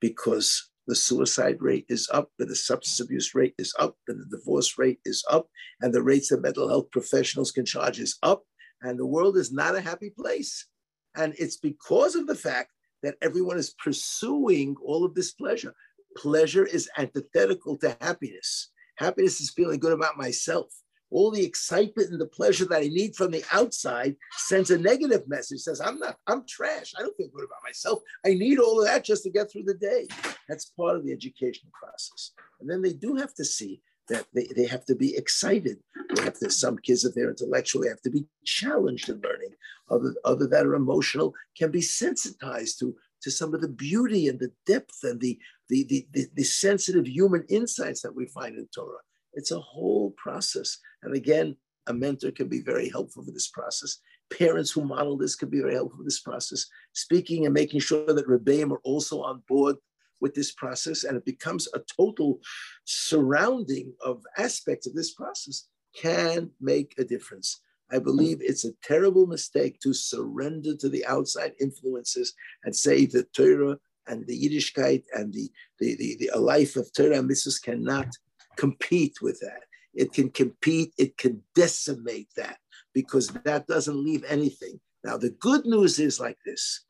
because the suicide rate is up, and the substance abuse rate is up, and the divorce rate is up, and the rates that mental health professionals can charge is up, and the world is not a happy place. And it's because of the fact that everyone is pursuing all of this pleasure. Pleasure is antithetical to happiness. Happiness is feeling good about myself. All the excitement and the pleasure that I need from the outside sends a negative message. Says I'm not, I'm trash. I don't feel good about myself. I need all of that just to get through the day. That's part of the educational process. And then they do have to see that they, they have to be excited. They have to, some kids, if they're intellectual, they have to be challenged in learning. Other, other that are emotional can be sensitized to, to some of the beauty and the depth and the, the, the, the, the sensitive human insights that we find in Torah. It's a whole process. And again, a mentor can be very helpful for this process. Parents who model this can be very helpful for this process. Speaking and making sure that Rebbeim are also on board with this process, and it becomes a total surrounding of aspects of this process can make a difference. I believe it's a terrible mistake to surrender to the outside influences and say the Torah and the Yiddishkeit and the, the, the, the life of Torah and mitzvahs cannot compete with that. It can compete, it can decimate that because that doesn't leave anything. Now, the good news is like this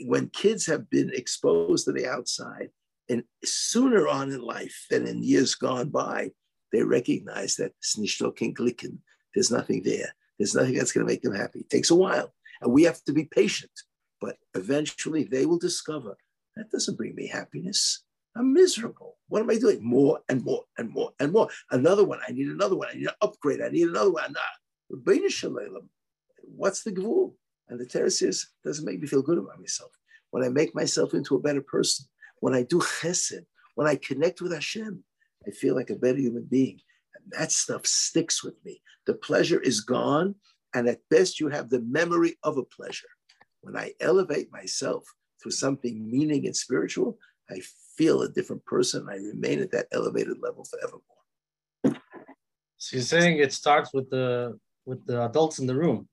when kids have been exposed to the outside, and sooner on in life than in years gone by, they recognize that. There's nothing there. There's nothing that's going to make them happy. It takes a while, and we have to be patient. But eventually, they will discover that doesn't bring me happiness. I'm miserable. What am I doing? More and more and more and more. Another one. I need another one. I need an upgrade. I need another one. What's the gvul? And the Torah says, doesn't make me feel good about myself. When I make myself into a better person, when I do chesed, when I connect with Hashem, I feel like a better human being. And that stuff sticks with me. The pleasure is gone. And at best, you have the memory of a pleasure. When I elevate myself through something meaning and spiritual, I feel a different person. I remain at that elevated level forevermore. So you're saying it starts with the with the adults in the room,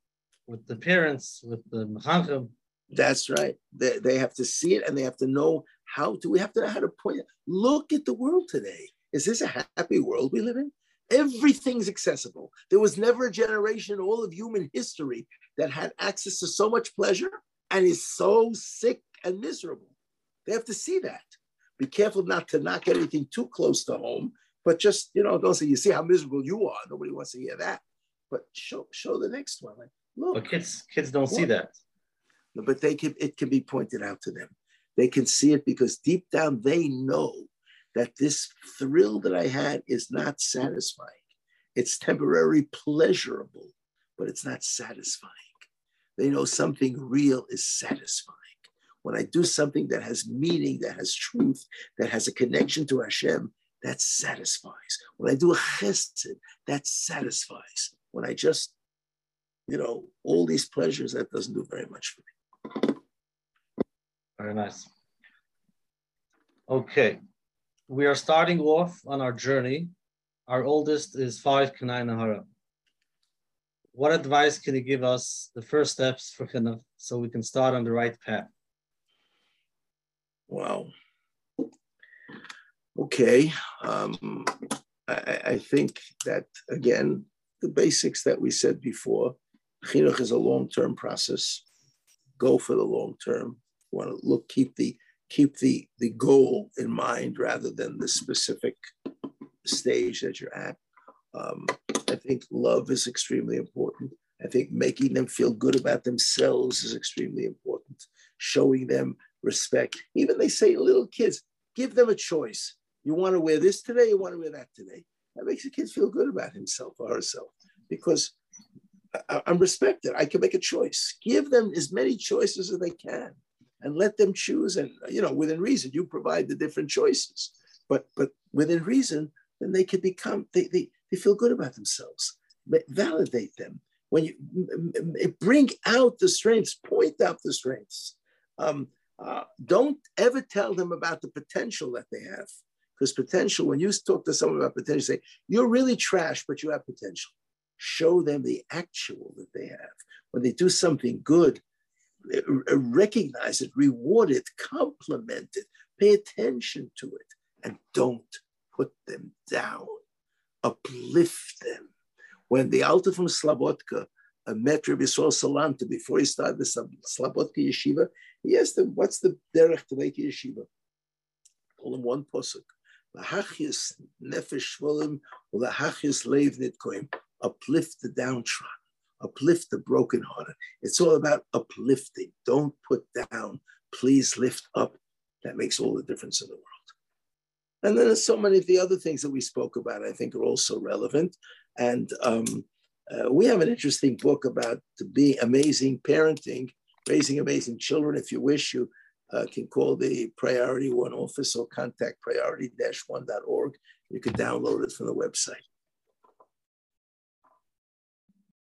with the parents, with the mechanchim. That's right. They, they have to see it and they have to know how to. We have to know how to point. It. Look at the world today. Is this a happy world we live in? Everything's accessible. There was never a generation in all of human history that had access to so much pleasure and is so sick and miserable. They have to see that. Be careful not to knock anything too close to home, but just, you know, don't say, you see how miserable you are. Nobody wants to hear that. But show show the next one. Like, look. But kids kids don't see that. But they can it can be pointed out to them. They can see it because deep down they know that this thrill that I had is not satisfying. It's temporary pleasurable, but it's not satisfying. They know something real is satisfying. When I do something that has meaning, that has truth, that has a connection to Hashem, that satisfies. When I do a chesed, that satisfies. When I just, you know, all these pleasures, that doesn't do very much for me. Very nice. Okay, we are starting off on our journey. Our oldest is five kein ayin hara. What advice can you give us, the first steps for Chinuch, so we can start on the right path? Wow. Okay. Um, I, I, think that, again, the basics that we said before, chinuch is a long-term process. Go for the long term. Want to look, keep the keep the the goal in mind rather than the specific stage that you're at. Um, I think love is extremely important. I think making them feel good about themselves is extremely important. Showing them respect. Even they say little kids, give them a choice. You want to wear this today, you want to wear that today. That makes the kid feel good about himself or herself because I, am respected. I can make a choice. Give them as many choices as they can and let them choose. And, you know, within reason, you provide the different choices. But but within reason, then they can become, they, they, they feel good about themselves. Validate them. When you bring out the strengths, point out the strengths. Um, uh, don't ever tell them about the potential that they have. Because potential, when you talk to someone about potential, say, you're really trash, but you have potential. Show them the actual that they have. When they do something good, eh, eh, recognize it, reward it, compliment it, pay attention to it, and don't put them down. Uplift them. When the Alter from Slabodka uh, met Rabbi Yisrael Salanter before he started the Slabodka Yeshiva, he asked them, what's the derech to make a yeshiva? all in one pasuk. Lahachis nefesh shvolim, lahachis leiv nitkoim. Uplift the downtrodden, uplift the brokenhearted. It's all about uplifting. Don't put down. Please lift up. That makes all the difference in the world. And then there's so many of the other things that we spoke about, I think, are also relevant. And um, uh, we have an interesting book about to be amazing parenting, raising amazing children. If you wish, you uh, can call the Priority One office or contact priority-one.org. You can download it from the website.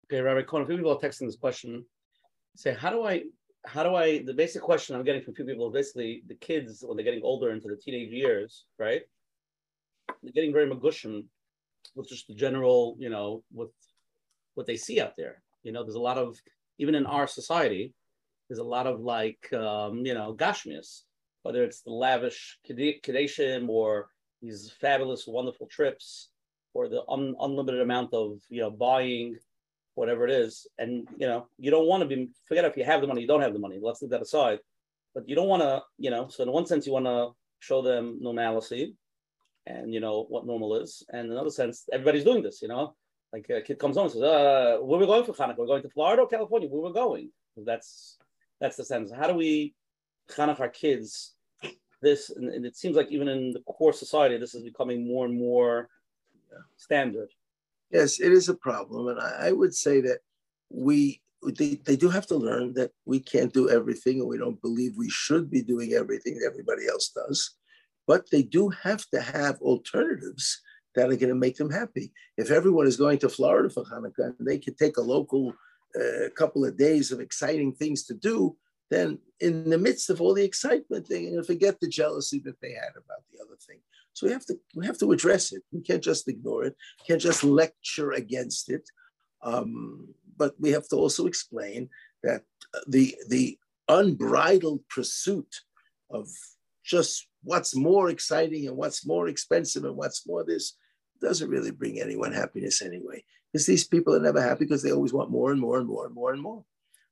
Okay, Rabbi Cohen, a few people are texting this question. Say, how do I, how do I, the basic question I'm getting from a few people basically the kids, when they're getting older into the teenage years, right? They're getting very magushim with just the general, you know, with what they see out there. You know, there's a lot of even in our society, there's a lot of like um, you know gashmias, whether it's the lavish kiddushim or these fabulous, wonderful trips, or the un- unlimited amount of you know buying, whatever it is, and you know you don't want to be forget if you have the money, you don't have the money. Let's leave that aside. But you don't want to, you know. So in one sense, you want to show them normalcy, and you know what normal is, and in another sense, everybody's doing this. You know, like a kid comes home and says, uh, "Where are we going for Hanukkah? We're going to Florida or California? Where we're going?" That's that's the sense. How do we chinuch our kids? This and, it seems like even in the core society, this is becoming more and more standard. Yes, it is a problem, and I, I would say that we they, they do have to learn that we can't do everything, and we don't believe we should be doing everything everybody else does. But they do have to have alternatives that are going to make them happy. If everyone is going to Florida for Hanukkah and they could take a local uh, couple of days of exciting things to do, then in the midst of all the excitement, to forget the jealousy that they had about the other thing. So we have to we have to address it. We can't just ignore it. Can't just lecture against it. Um, but we have to also explain that the the unbridled pursuit of just what's more exciting and what's more expensive and what's more this doesn't really bring anyone happiness anyway. Because these people are never happy because they always want more and more and more and more and more.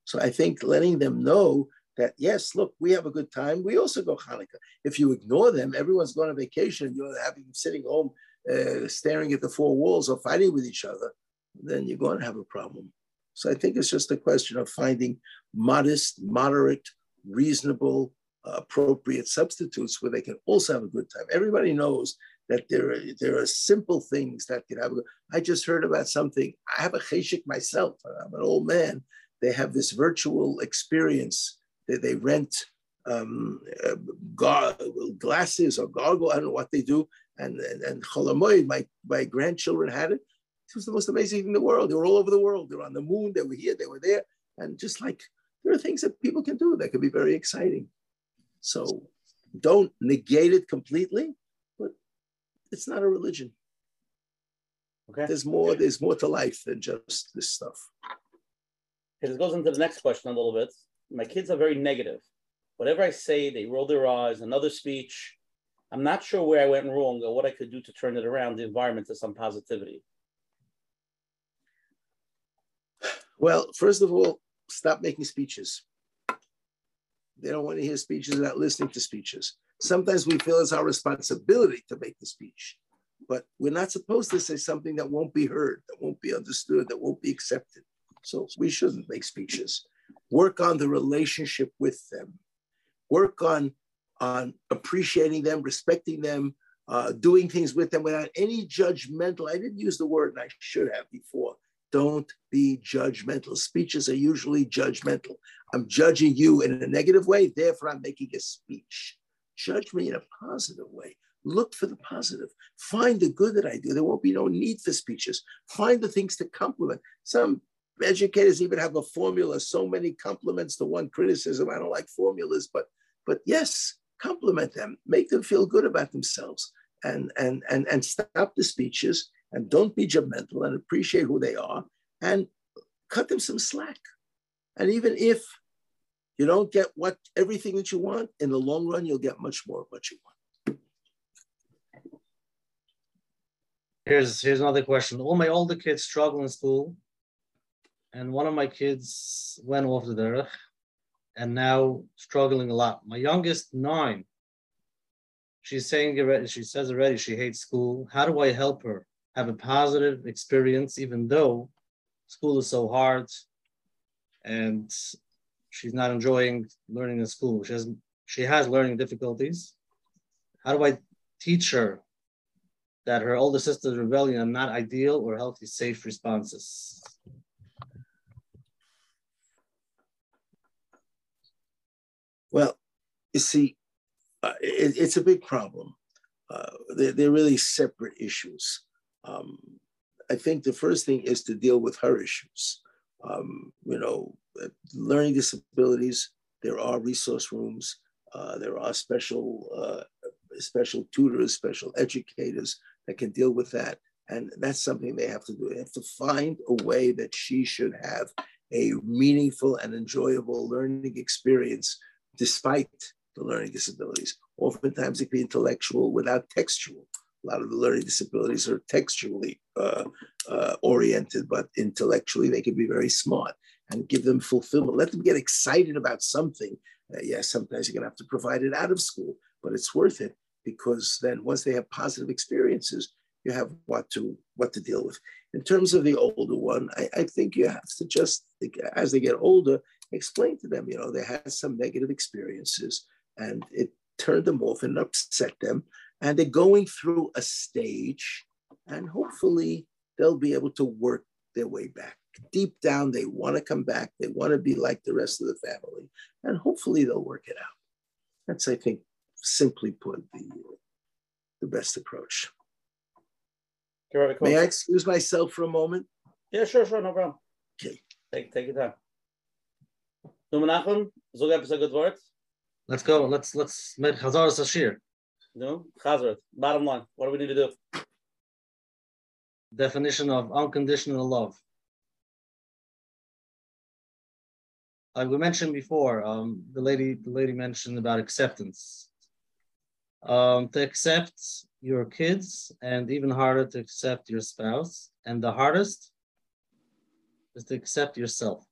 So I think letting them know that yes, look, we have a good time. We also go Hanukkah. If you ignore them, everyone's going on vacation. You're having sitting home, uh, staring at the four walls or fighting with each other. Then you're going to have a problem. So I think it's just a question of finding modest, moderate, reasonable, uh, appropriate substitutes where they can also have a good time. Everybody knows that there are, there are simple things that can have. I just heard about something. I have a cheshik myself. I'm an old man. They have this virtual experience that they rent um, uh, glasses or goggle. I don't know what they do. And and, and Chol Hamoed, my my grandchildren had it. It was the most amazing thing in the world. They were all over the world. They were on the moon. They were here. They were there. And just like there are things that people can do that can be very exciting. So don't negate it completely, it's not a religion. Okay. There's more, there's more to life than just this stuff. Okay, this goes into the next question a little bit. My kids are very negative. Whatever I say, they roll their eyes. Another speech. I'm not sure where I went wrong or what I could do to turn it around, the environment to some positivity. Well, first of all, stop making speeches. They don't want to hear speeches without listening to speeches. Sometimes we feel it's our responsibility to make the speech, but we're not supposed to say something that won't be heard, that won't be understood, that won't be accepted. So we shouldn't make speeches. Work on the relationship with them. Work on, on appreciating them, respecting them, uh, doing things with them without any judgmental. I didn't use the word, and I should have before. Don't be judgmental. Speeches are usually judgmental. I'm judging you in a negative way, therefore, I'm making a speech. Judge me in a positive way. Look for the positive. Find the good that I do. There won't be no need for speeches. Find the things to compliment. Some educators even have a formula so many compliments to one criticism. I don't like formulas, but but yes, compliment them. Make them feel good about themselves. And and and and stop the speeches and don't be judgmental and appreciate who they are and cut them some slack. And even if you don't get what everything that you want, in the long run, you'll get much more of what you want. Here's here's another question. All my older kids struggle in school, and one of my kids went off the derech, and now struggling a lot. My youngest nine she's saying she says already she hates school. How do I help her have a positive experience, even though school is so hard and she's not enjoying learning in school? She has, she has learning difficulties. How do I teach her that her older sister's rebellion are not ideal or healthy, safe responses? Well, you see, uh, it, it's a big problem. Uh, they're, they're, really separate issues. Um, I think the first thing is to deal with her issues. Um, you know, learning disabilities, there are resource rooms, uh, there are special, uh, special tutors, special educators that can deal with that. And that's something they have to do. They have to find a way that she should have a meaningful and enjoyable learning experience despite the learning disabilities. Oftentimes it can be intellectual without textual. A lot of the learning disabilities are textually uh, uh, oriented, but intellectually they can be very smart and give them fulfillment. Let them get excited about something. Uh, yes, sometimes you're going to have to provide it out of school, but it's worth it because then once they have positive experiences, you have what to what to deal with. In terms of the older one, I, I think you have to just as they get older, explain to them, you know, they had some negative experiences and it turned them off and upset them. And they're going through a stage, and hopefully they'll be able to work their way back. Deep down, they want to come back. They want to be like the rest of the family, and hopefully they'll work it out. That's, I think, simply put, the, the best approach. May I excuse myself for a moment? Yeah, sure, sure, no problem. Okay. Take, take it down. So Menachem, so a good word. Let's go. Let's let's make Chazar Sashir. No, Chazar. Bottom line, what do we need to do? Definition of unconditional love. Like we mentioned before, um, the lady the lady mentioned about acceptance. Um, to accept your kids, and even harder to accept your spouse, and the hardest is to accept yourself.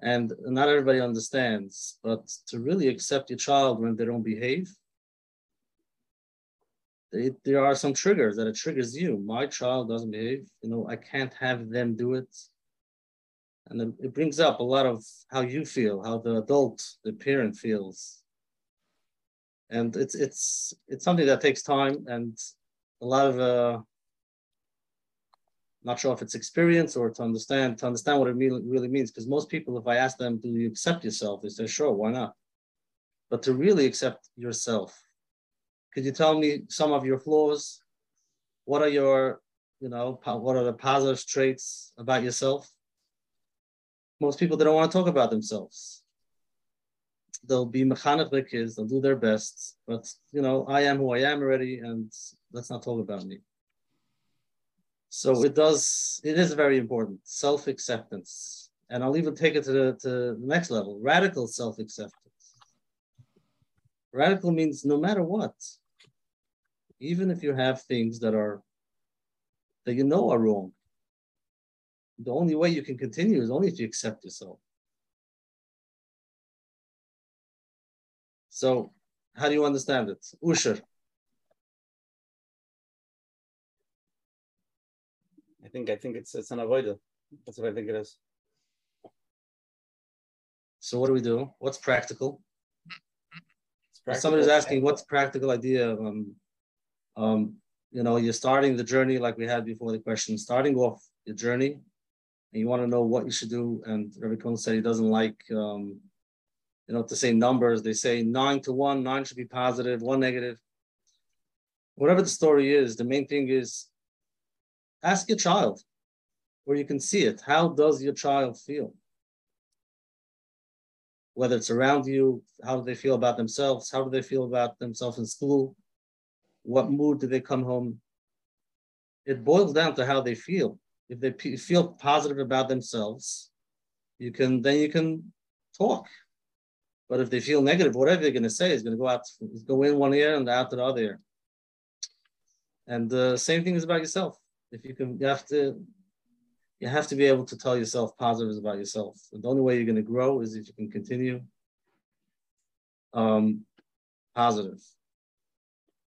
And not everybody understands but to really accept your child when they don't behave there are some triggers that it triggers you. My child doesn't behave. You know i can't have them do it and it, brings up a lot of how you feel how the adult the parent feels and it's it's it's something that takes time and a lot of uh, not sure if it's experience or to understand to understand what it really means. Because most people, if I ask them, "Do you accept yourself?" they say, "Sure, why not?" But to really accept yourself, could you tell me some of your flaws? What are your, you know, what are the positive traits about yourself? Most people they don't want to talk about themselves. They'll be mechanech their kids, they'll do their best, but you know, I am who I am already, and let's not talk about me. So it does, it is very important, self-acceptance. And I'll even take it to the, to the next level, radical self-acceptance. Radical means no matter what, even if you have things that are, that you know are wrong, the only way you can continue is only if you accept yourself. So how do you understand it? Usher. I think I think it's it's an avoider. That's what I think it is. So what do we do? What's practical? practical. Somebody's asking what's practical idea. Um, um, you know, you're starting the journey like we had before the question, starting off your journey, and you want to know what you should do. And Rabbi Cohen said he doesn't like, um, you know, to say numbers. They say nine to one, nine should be positive, one negative. Whatever the story is, the main thing is Ask your child where you can see it. How does your child feel? Whether it's around you, how do they feel about themselves? How do they feel about themselves in school? What mood do they come home? It boils down to how they feel. If they feel positive about themselves, you can then you can talk. But if they feel negative, whatever they're going to say is going to go out, go in one ear and out the other ear. And the same thing is about yourself if you can, you have to, you have to be able to tell yourself positives about yourself. The only way you're going to grow is if you can continue. Um, positive.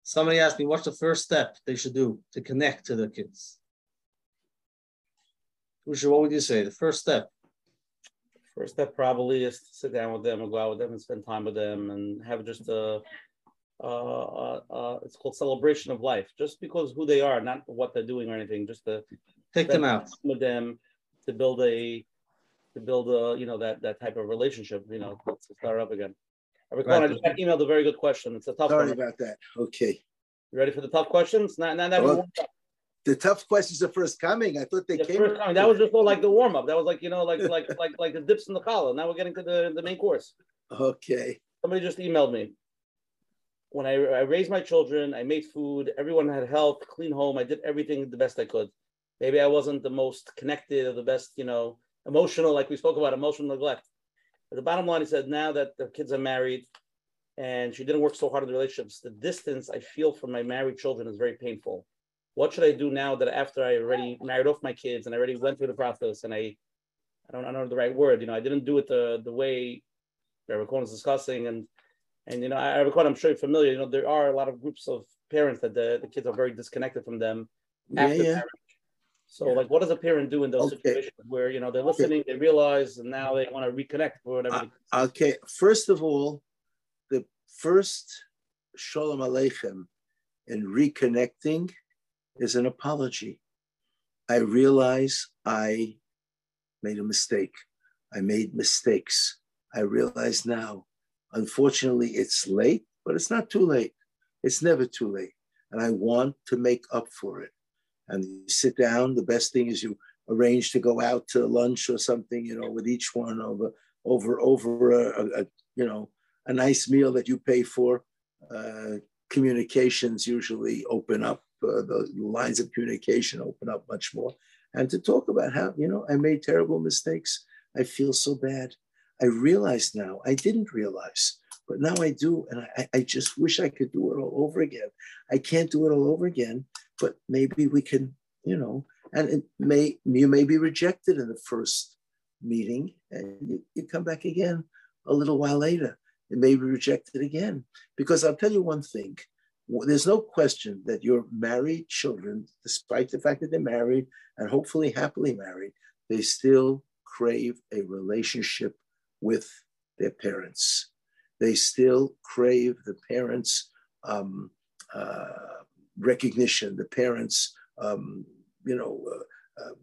Somebody asked me, what's the first step they should do to connect to their kids? Usha, what would you say? The first step? First step probably is to sit down with them and go out with them and spend time with them and have just a, uh, uh, uh, it's called celebration of life. Just because who they are, not what they're doing or anything. Just to take them out with them to build a, to build a, you know, that that type of relationship. You know, to start up again. I recall right. I just got emailed a very good question. It's a tough Sorry one. about that. Okay. You ready for the tough questions? Not, not, not well, the tough questions are first coming. I thought they the came. First coming. That was just all like the warm up. That was like you know, like like like like the dips in the collar. Now we're getting to the the main course. Okay. Somebody just emailed me. When I, I raised my children, I made food. Everyone had health, clean home. I did everything the best I could. Maybe I wasn't the most connected or the best, you know, emotional, like we spoke about emotional neglect. But the bottom line, he said, now that the kids are married, and she didn't work so hard in the relationships. The distance I feel from my married children is very painful. What should I do now that after I already married off my kids and I already went through the process and I, I don't, I don't know the right word, you know, I didn't do it the the way Rabbi Cohen is discussing and and you know, I recall I'm sure you're familiar. You know, there are a lot of groups of parents that the, the kids are very disconnected from them after yeah, yeah. marriage. So, yeah. like, what does a parent do in those okay. situations where you know they're listening, okay. they realize, and now they want to reconnect or whatever? Uh, okay, first of all, the first shalom aleichem and reconnecting is an apology. I realize I made a mistake. I made mistakes. I realize now. Unfortunately, it's late, but it's not too late. It's never too late. And I want to make up for it. And you sit down. The best thing is you arrange to go out to lunch or something, you know, with each one over over over a, a, you know a nice meal that you pay for. Uh, communications usually open up, uh, the lines of communication open up much more. And to talk about how, you know, I made terrible mistakes. I feel so bad. I realize now, I didn't realize, but now I do. And I, I just wish I could do it all over again. I can't do it all over again, but maybe we can, you know, and it may, you may be rejected in the first meeting and you, you come back again a little while later it may be rejected again. Because I'll tell you one thing there's no question that your married children, despite the fact that they're married and hopefully happily married, they still crave a relationship with their parents. They still crave the parents' um, uh, recognition, the parents, um, you know, uh, uh,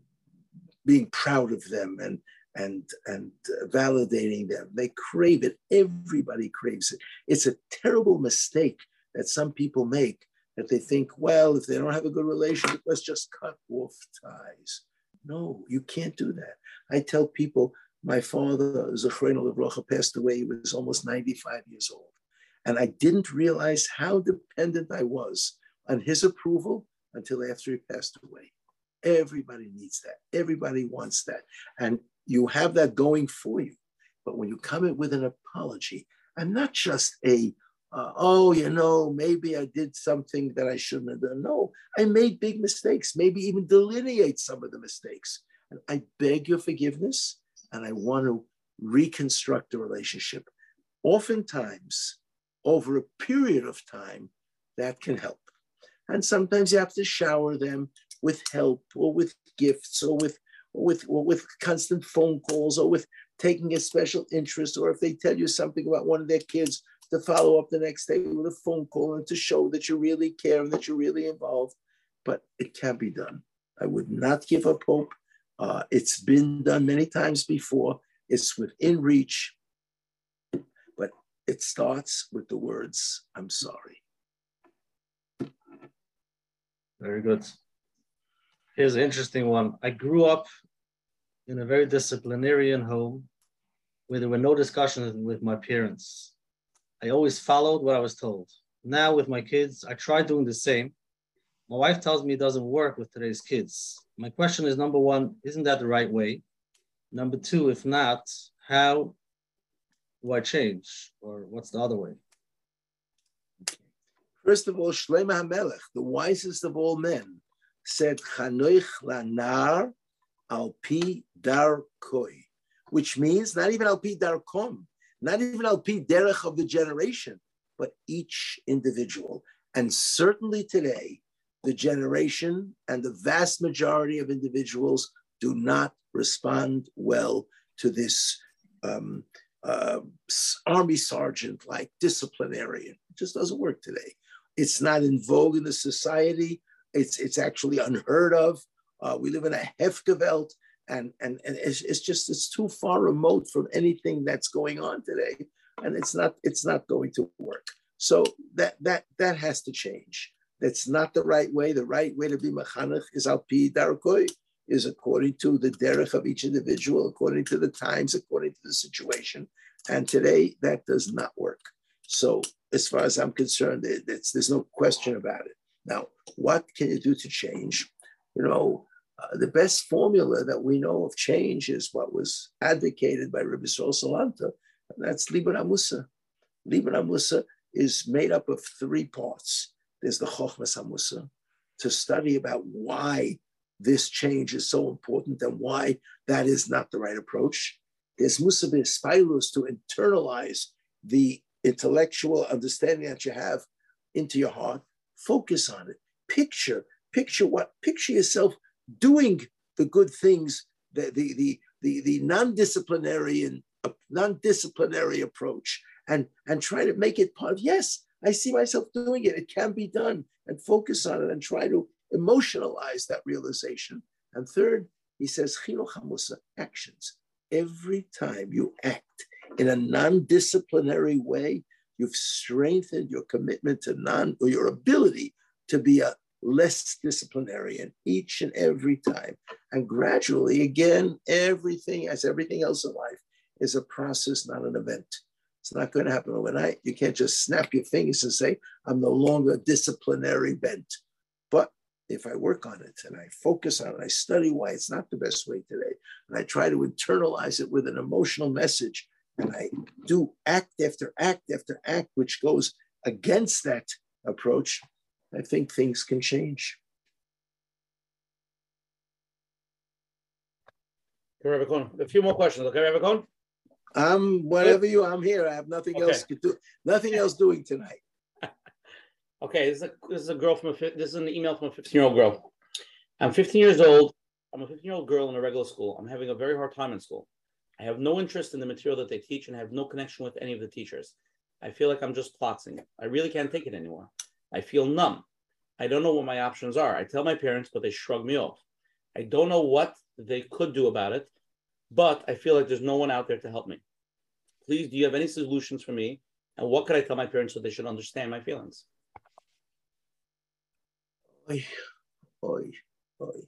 being proud of them and and and uh, validating them. They crave it. Everybody craves it. It's a terrible mistake that some people make that they think, well, if they don't have a good relationship, let's just cut off ties. No, you can't do that. I tell people, my father, Zechrein Levrocha, passed away. He was almost 95 years old. And I didn't realize how dependent I was on his approval until after he passed away. Everybody needs that. Everybody wants that. And you have that going for you. But when you come in with an apology, and not just a, uh, oh, you know, maybe I did something that I shouldn't have done. No, I made big mistakes, maybe even delineate some of the mistakes. And I beg your forgiveness, and I want to reconstruct the relationship. Oftentimes, over a period of time, that can help. And sometimes you have to shower them with help or with gifts or with or with or with constant phone calls or with taking a special interest, or if they tell you something about one of their kids, to follow up the next day with a phone call and to show that you really care and that you're really involved. But it can be done. I would not give up hope. Uh, it's been done many times before. It's within reach, but it starts with the words, I'm sorry. Very good. Here's an interesting one. I grew up in a very disciplinarian home where there were no discussions with my parents. I always followed what I was told. Now with my kids, I try doing the same. My wife tells me it doesn't work with today's kids. My question is number one, isn't that the right way? Number two, if not, how do I change? Or what's the other way? First of all, Shlomo HaMelech, the wisest of all men, said, Chanoich lanar al pi dar koi, which means not even al pi dar kom, not even al pi derech of the generation, but each individual. And certainly today, the generation and the vast majority of individuals do not respond well to this um, uh, army sergeant like disciplinarian. It just doesn't work today. It's not in vogue in the society. It's, it's actually unheard of. Uh, we live in a hefker velt, and, and, and it's, it's just it's too far remote from anything that's going on today, and it's not it's not going to work. So that that that has to change. That's not the right way. The right way to be mechanech is al pi darkoi, is according to the derech of each individual, according to the times, according to the situation. And today that does not work. So as far as I'm concerned, there's no question about it. Now, what can you do to change? You know, uh, the best formula that we know of change is what was advocated by Rabbi Sol Salanter, and that's Libra Mussar. Libra Mussar is made up of three parts. There's the Chochmas HaMussar, to study about why this change is so important and why that is not the right approach. There's Mussar Spilus to internalize the intellectual understanding that you have into your heart. Focus on it. Picture, picture what, picture yourself doing the good things, the, the, the, the, the non-disciplinary and non-disciplinary approach and, and try to make it part of, yes, I see myself doing it. It can be done and focus on it and try to emotionalize that realization. And third, he says, actions. Every time you act in a non-disciplinary way, you've strengthened your commitment to non or your ability to be a less disciplinarian each and every time. And gradually, again, everything, as everything else in life, is a process, not an event. It's not going to happen overnight. You can't just snap your fingers and say, I'm no longer disciplinary bent. But if I work on it and I focus on it, I study why it's not the best way today, and I try to internalize it with an emotional message, and I do act after act after act, which goes against that approach, I think things can change. A few more questions. Okay, Rabbi Cohen? I'm whatever you. I'm here. I have nothing okay. else to do. Nothing else doing tonight. okay, this is, a, this is a girl from a. This is an email from a 15 year old girl. I'm 15 years old. I'm a 15 year old girl in a regular school. I'm having a very hard time in school. I have no interest in the material that they teach and I have no connection with any of the teachers. I feel like I'm just plotzing. I really can't take it anymore. I feel numb. I don't know what my options are. I tell my parents, but they shrug me off. I don't know what they could do about it but I feel like there's no one out there to help me. Please, do you have any solutions for me? And what could I tell my parents so they should understand my feelings? Oy, oy, oy.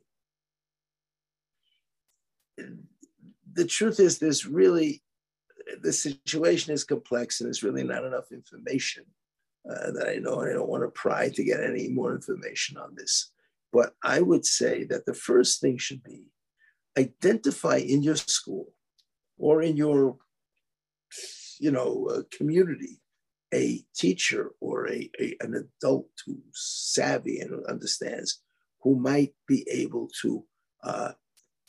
The truth is, there's really, the situation is complex and there's really not enough information uh, that I know. I don't want to pry to get any more information on this. But I would say that the first thing should be identify in your school or in your you know uh, community a teacher or a, a, an adult who's savvy and understands who might be able to uh,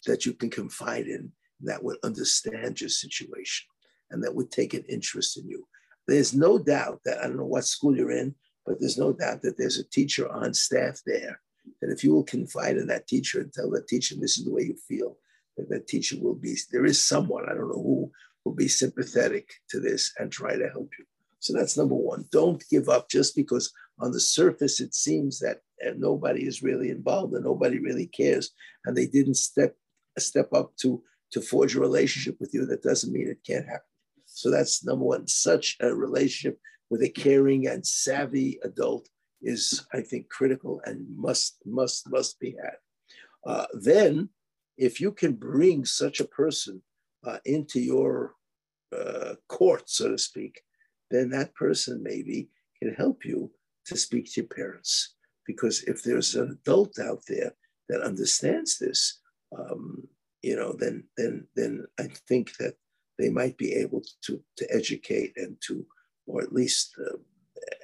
that you can confide in that would understand your situation and that would take an interest in you there's no doubt that i don't know what school you're in but there's no doubt that there's a teacher on staff there that if you will confide in that teacher and tell that teacher this is the way you feel, that that teacher will be, there is someone, I don't know who, will be sympathetic to this and try to help you. So that's number one. Don't give up just because on the surface it seems that uh, nobody is really involved and nobody really cares, and they didn't step step up to to forge a relationship with you. That doesn't mean it can't happen. So that's number one. Such a relationship with a caring and savvy adult is, I think, critical and must, must, must be had. Uh, then, if you can bring such a person uh, into your uh, court, so to speak, then that person maybe can help you to speak to your parents. Because if there's an adult out there that understands this, um, you know, then then then I think that they might be able to to educate and to, or at least uh,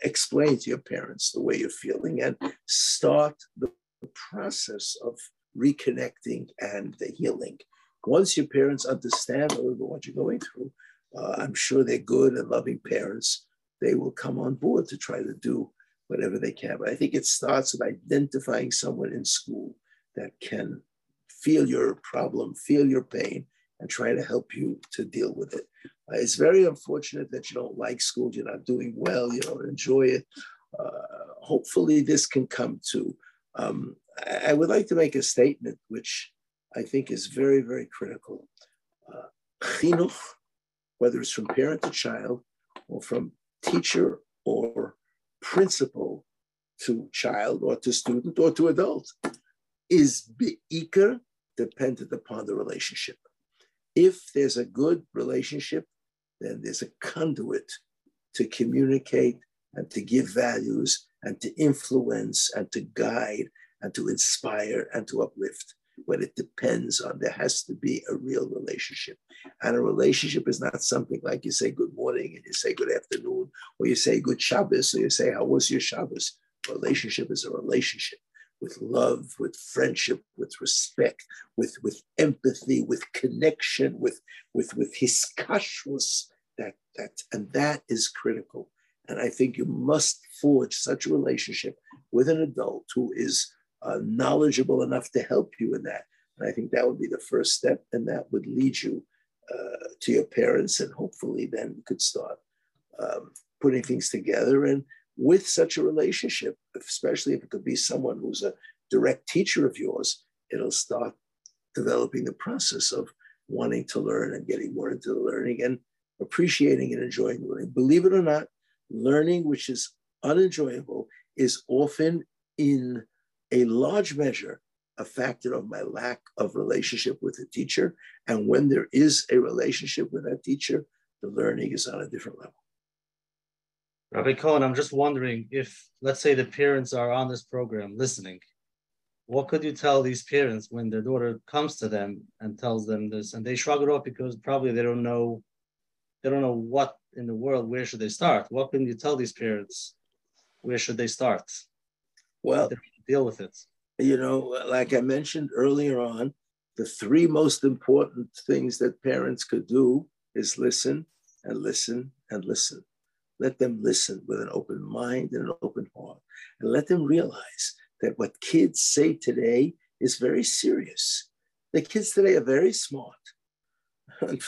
explain to your parents the way you're feeling and start the process of reconnecting and the healing. Once your parents understand a little bit what you're going through, uh, I'm sure they're good and loving parents. they will come on board to try to do whatever they can. But I think it starts with identifying someone in school that can feel your problem, feel your pain, and try to help you to deal with it. Uh, it's very unfortunate that you don't like school, you're not doing well, you don't enjoy it. Uh, hopefully, this can come to. Um, I, I, would like to make a statement which I think is very, very critical. Uh, chinuch, whether it's from parent to child or from teacher or principal to child or to student or to adult, is be'ikr dependent upon the relationship. If there's a good relationship, then there's a conduit to communicate and to give values and to influence and to guide and to inspire and to uplift. But it depends on, there has to be a real relationship. And a relationship is not something like you say good morning and you say good afternoon, or you say good Shabbos, or you say, how was your Shabbos? A relationship is a relationship with love, with friendship, with respect, with, with empathy, with connection, with, with, with hiskashrus, that, that, and that is critical. And I think you must forge such a relationship with an adult who is uh, knowledgeable enough to help you in that. And I think that would be the first step, and that would lead you uh, to your parents, and hopefully then you could start um, putting things together. And with such a relationship, especially if it could be someone who's a direct teacher of yours, it'll start developing the process of wanting to learn and getting more into the learning and appreciating and enjoying learning. Believe it or not, learning which is unenjoyable is often in a large measure a factor of my lack of relationship with the teacher. And when there is a relationship with that teacher, the learning is on a different level. Rabbi Cohen, I'm just wondering if, let's say, the parents are on this program listening, what could you tell these parents when their daughter comes to them and tells them this, and they shrug it off because probably they don't know, they don't know what in the world, where should they start? What can you tell these parents? Where should they start? Well, deal with it. You know, like I mentioned earlier on, the three most important things that parents could do is listen and listen and listen. Let them listen with an open mind and an open heart. And let them realize that what kids say today is very serious. The kids today are very smart.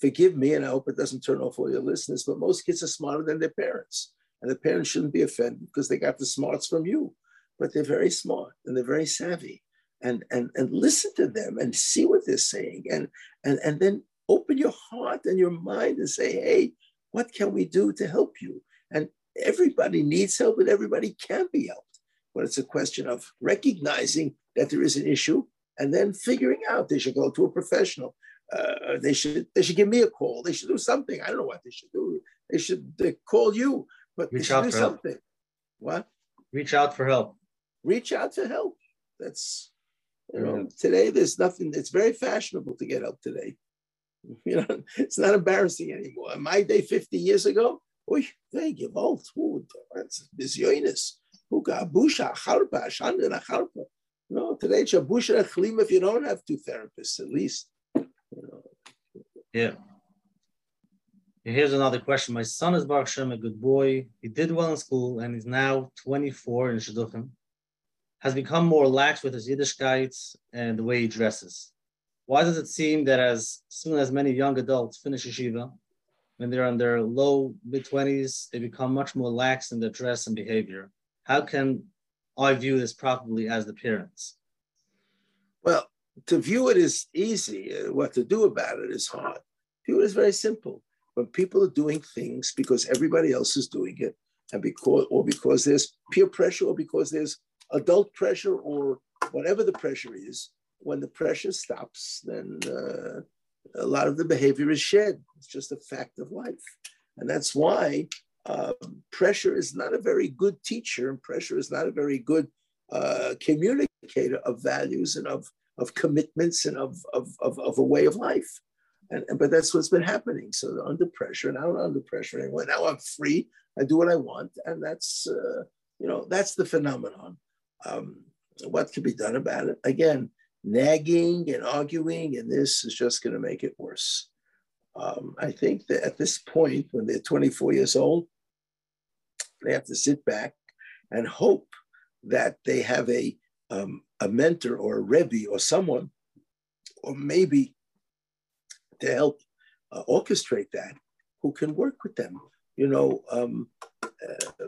Forgive me, and I hope it doesn't turn off all your listeners, but most kids are smarter than their parents. And the parents shouldn't be offended because they got the smarts from you. But they're very smart and they're very savvy. And, and, and listen to them and see what they're saying. And, and, and then open your heart and your mind and say, hey, what can we do to help you? And everybody needs help and everybody can be helped. But it's a question of recognizing that there is an issue and then figuring out they should go to a professional. Uh, they should they should give me a call. They should do something. I don't know what they should do. They should they call you, but Reach they should do something. Help. What? Reach out for help. Reach out for help. That's you know today. There's nothing. It's very fashionable to get help today. You know, it's not embarrassing anymore. My day, 50 years ago, oy, they give out. That's harpa. No, today it's a busha chlim if you don't have two therapists at least. You. Yeah. Here's another question. My son is Baruch Shem, a good boy. He did well in school and is now 24 in Shidduchim. Has become more lax with his Yiddishkeit and the way he dresses. Why does it seem that as soon as many young adults finish yeshiva, when they're in their low mid 20s, they become much more lax in their dress and behavior? How can I view this properly as the parents? Well, to view it is easy. Uh, what to do about it is hard. View it is very simple. When people are doing things because everybody else is doing it, and because or because there's peer pressure, or because there's adult pressure, or whatever the pressure is, when the pressure stops, then uh, a lot of the behavior is shed. It's just a fact of life. And that's why uh, pressure is not a very good teacher, and pressure is not a very good uh, communicator of values and of, of commitments and of, of, of, of a way of life. And, and, but that's what's been happening. So under pressure, and I'm under pressure anymore. Now I'm free. I do what I want, and that's uh, you know that's the phenomenon. Um, what can be done about it? Again, nagging and arguing, and this is just going to make it worse. Um, I think that at this point, when they're 24 years old, They have to sit back and hope that they have a um, a mentor or a rebbe or someone, or maybe to help uh, orchestrate that, who can work with them. You know, um, uh,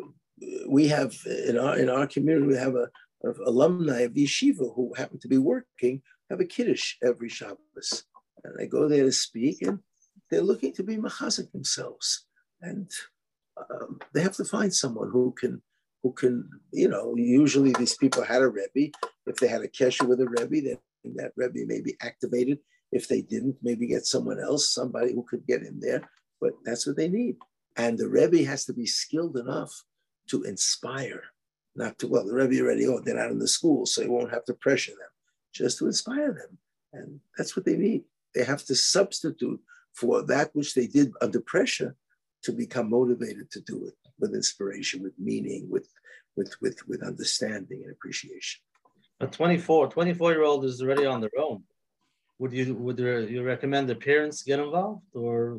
we have in our in our community we have a, a alumni of the yeshiva who happen to be working have a kiddush every Shabbos, and they go there to speak, and they're looking to be machazik themselves, and um, they have to find someone who can who can, you know, usually these people had a Rebbe. If they had a kesher with a Rebbe, then that Rebbe may be activated. If they didn't, maybe get someone else, somebody who could get in there. But that's what they need. And the Rebbe has to be skilled enough to inspire, not to, well, the Rebbe already, oh, they're not in the school, so you won't have to pressure them, just to inspire them. And that's what they need. They have to substitute for that which they did under pressure to become motivated to do it with inspiration, with meaning, with with with with understanding and appreciation. A 24, 24 year old is already on their own. Would you would you recommend the parents get involved or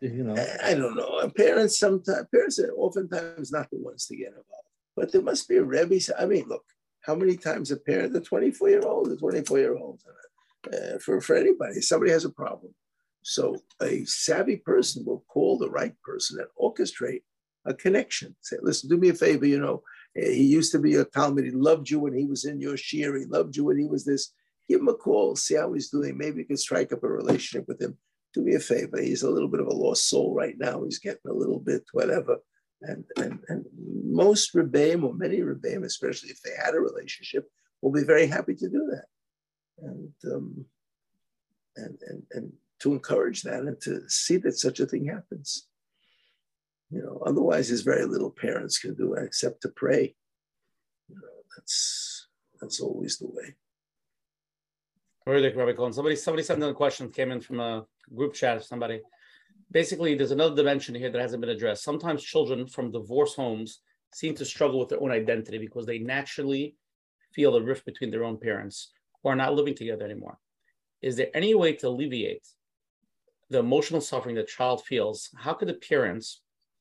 you know? I don't know. Parents sometimes parents are oftentimes not the ones to get involved, but there must be a rebbe. I mean, look, how many times a parent, the 24 year old, the 24 year old, uh, for for anybody, somebody has a problem. So a savvy person will call the right person and orchestrate a connection. Say, listen, do me a favor, you know, eh, he used to be a talmid. He loved you when he was in your shiur. He loved you when he was this. Give him a call, see how he's doing. Maybe you can strike up a relationship with him. Do me a favor. He's a little bit of a lost soul right now. He's getting a little bit whatever. And, and, and most Rebbeim or many Rebbeim, especially if they had a relationship, will be very happy to do that. And, um, and, and, and to encourage that and to see that such a thing happens. You know, otherwise, there's very little parents can do except to pray. You know, that's that's always the way. Really, Rabbi Cohen. Somebody somebody sent in a question came in from a group chat somebody. Basically, there's another dimension here that hasn't been addressed. Sometimes children from divorce homes seem to struggle with their own identity because they naturally feel a rift between their own parents who are not living together anymore. Is there any way to alleviate the emotional suffering the child feels? How could the parents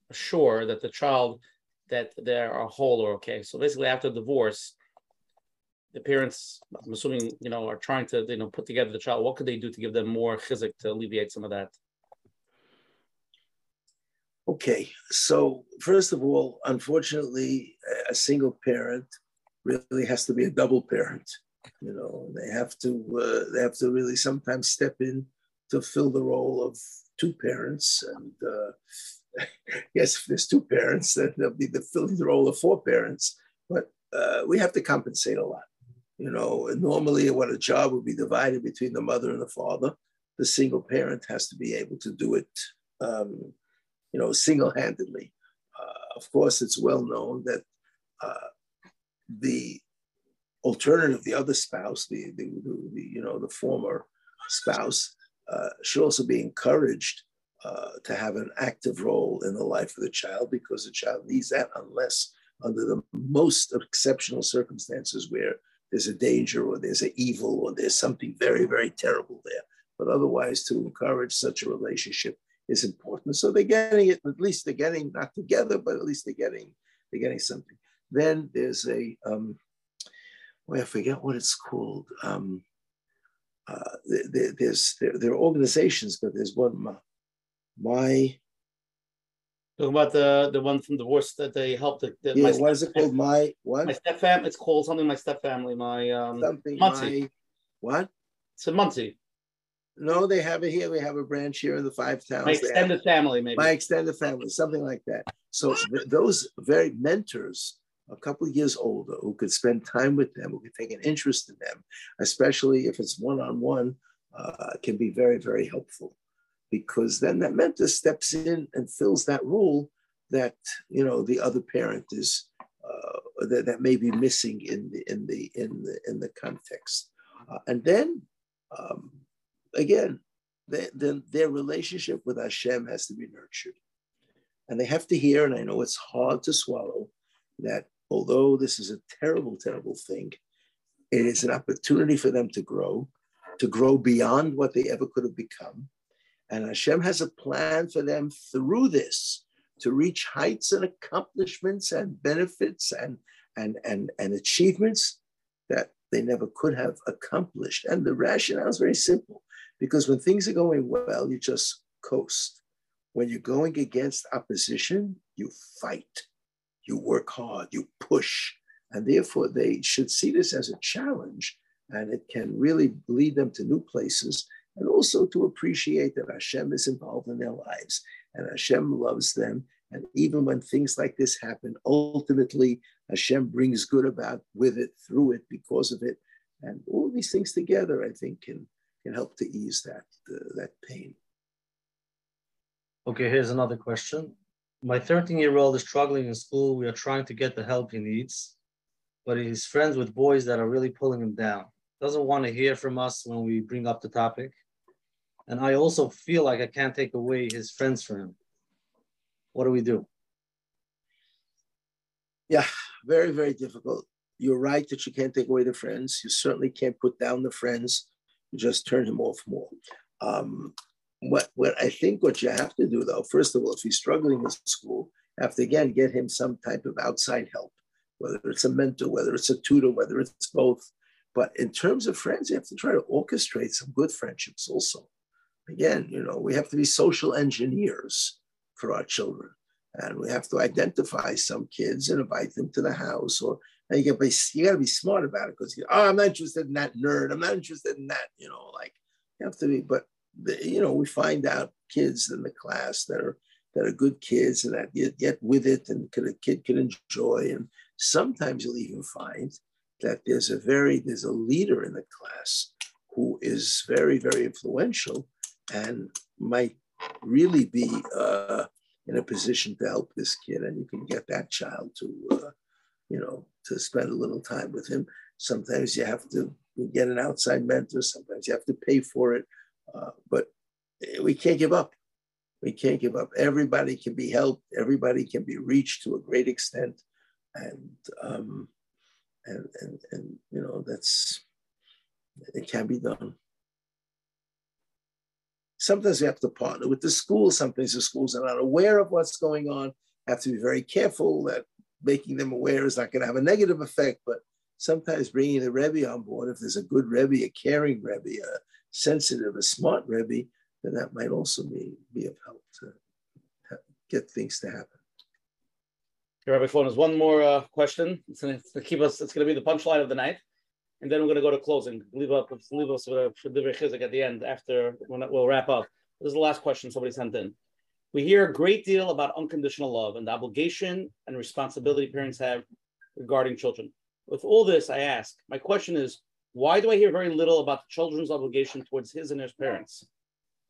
assure that the child that they are whole or okay. So basically, after divorce, the parents, I'm assuming, you know, are trying to, you know, put together the child. What could they do to give them more chizik to alleviate some of that? Okay, so first of all, unfortunately, a single parent really has to be a double parent. You know, they have to uh, they have to really sometimes step in to fill the role of two parents, and uh, yes, if there's two parents, then they'll be the filling the role of four parents. But uh, we have to compensate a lot. You know, normally what a job would be divided between the mother and the father, the single parent has to be able to do it, um, you know, single-handedly. Uh, of course, it's well known that uh, the alternative, the other spouse, the, the, the, you know the former spouse, uh, should also be encouraged uh, to have an active role in the life of the child because the child needs that unless under the most exceptional circumstances where there's a danger or there's an evil or there's something very, very terrible there. But otherwise, to encourage such a relationship is important. So they're getting it, at least they're getting not together, but at least they're getting they're getting something. Then there's a um, well, I forget what it's called. Um, uh, there, there's there, there, are organizations, but there's one my Talking about the the one from divorce that they helped. The, the, yeah, what is it called? My what? My step family. It's called something. My step family. My um. Something. Monsey. My, what? It's a Monsey. No, they have it here. We have a branch here in the five towns. My extended family, maybe. My extended family, something like that. So th- those very mentors, a couple of years older, who could spend time with them, who could take an interest in them, especially if it's one on one, can be very, very helpful because then that mentor steps in and fills that role that you know the other parent is uh, that, that may be missing in the in the in the in the context uh, and then um, again then their relationship with Hashem has to be nurtured. And they have to hear and I know it's hard to swallow that although this is a terrible terrible thing it is an opportunity for them to grow to grow beyond what they ever could have become. And Hashem has a plan for them through this, to reach heights and accomplishments and benefits and, and, and, and achievements that they never could have accomplished. And the rationale is very simple because when things are going well, you just coast. When you're going against opposition, you fight, you work hard, you push. And therefore, they should see this as a challenge and it can really lead them to new places and also to appreciate that Hashem is involved in their lives and Hashem loves them. And even when things like this happen, ultimately Hashem brings good about with it, through it, because of it. And all these things together, I think, can, can help to ease that, uh, that pain. Okay, here's another question. My 13 year old is struggling in school. We are trying to get the help he needs, but he's friends with boys that are really pulling him down. Doesn't want to hear from us when we bring up the topic. And I also feel like I can't take away his friends from him. What do we do? Yeah, very, very difficult. You're right that you can't take away the friends. You certainly can't put down the friends. Just turn him off more. Um, what, what I think what you have to do, though, first of all, if he's struggling in school, have to again get him some type of outside help, whether it's a mentor, whether it's a tutor, whether it's both. But in terms of friends, you have to try to orchestrate some good friendships also. Again, you know, we have to be social engineers for our children. And we have to identify some kids and invite them to the house. Or and you, be, you got to be smart about it because, oh, I'm not interested in that nerd. I'm not interested in that, you know, like you have to be, but, the, you know, we find out kids in the class that are that are good kids and that get, get with it and can, a kid can enjoy. And sometimes you'll even find that there's a very, there's a leader in the class who is very, very influential and might really be uh, in a position to help this kid, and you can get that child to, uh, you know, to spend a little time with him. Sometimes you have to get an outside mentor. Sometimes you have to pay for it, uh, but we can't give up. We can't give up. Everybody can be helped. Everybody can be reached to a great extent, and um, and and and you know that's it can be done. Sometimes we have to partner with the schools. Sometimes the schools are not aware of what's going on. Have to be very careful that making them aware is not going to have a negative effect. But sometimes bringing the Rebbe on board, if there's a good Rebbe, a caring Rebbe, a sensitive, a smart Rebbe, then that might also be, be of help to get things to happen. Rabbi Cohen is one more uh, question. It's going to keep us. It's going to be the punchline of the night and then we're going to go to closing. Leave up, leave us the chizik at the end. After we'll wrap up. This is the last question somebody sent in. We hear a great deal about unconditional love and the obligation and responsibility parents have regarding children. With all this, I ask, my question is, why do I hear very little about the children's obligation towards his and his parents?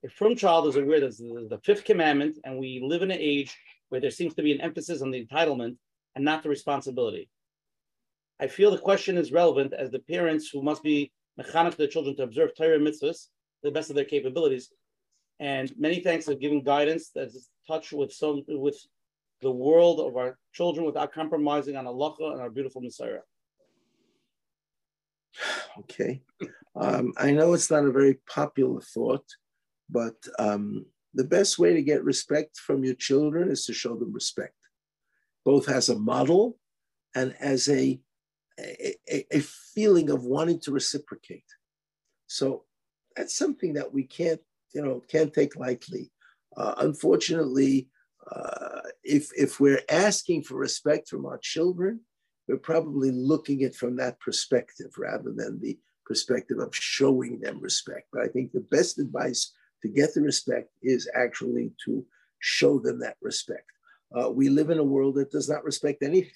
A frum child is aware that the fifth commandment, and we live in an age where there seems to be an emphasis on the entitlement and not the responsibility. I feel the question is relevant as the parents who must be mechanech their children to observe Torah mitzvahs to the best of their capabilities. And many thanks for giving guidance that is touch with some with the world of our children without compromising on Allah and our beautiful mesorah. Okay. Um, I know it's not a very popular thought, but um, the best way to get respect from your children is to show them respect, both as a model and as a a, a, feeling of wanting to reciprocate. So that's something that we can't, you know, can't take lightly. Uh, unfortunately, uh, if if we're asking for respect from our children, we're probably looking at from that perspective rather than the perspective of showing them respect. But I think the best advice to get the respect is actually to show them that respect. Uh, we live in a world that does not respect anything.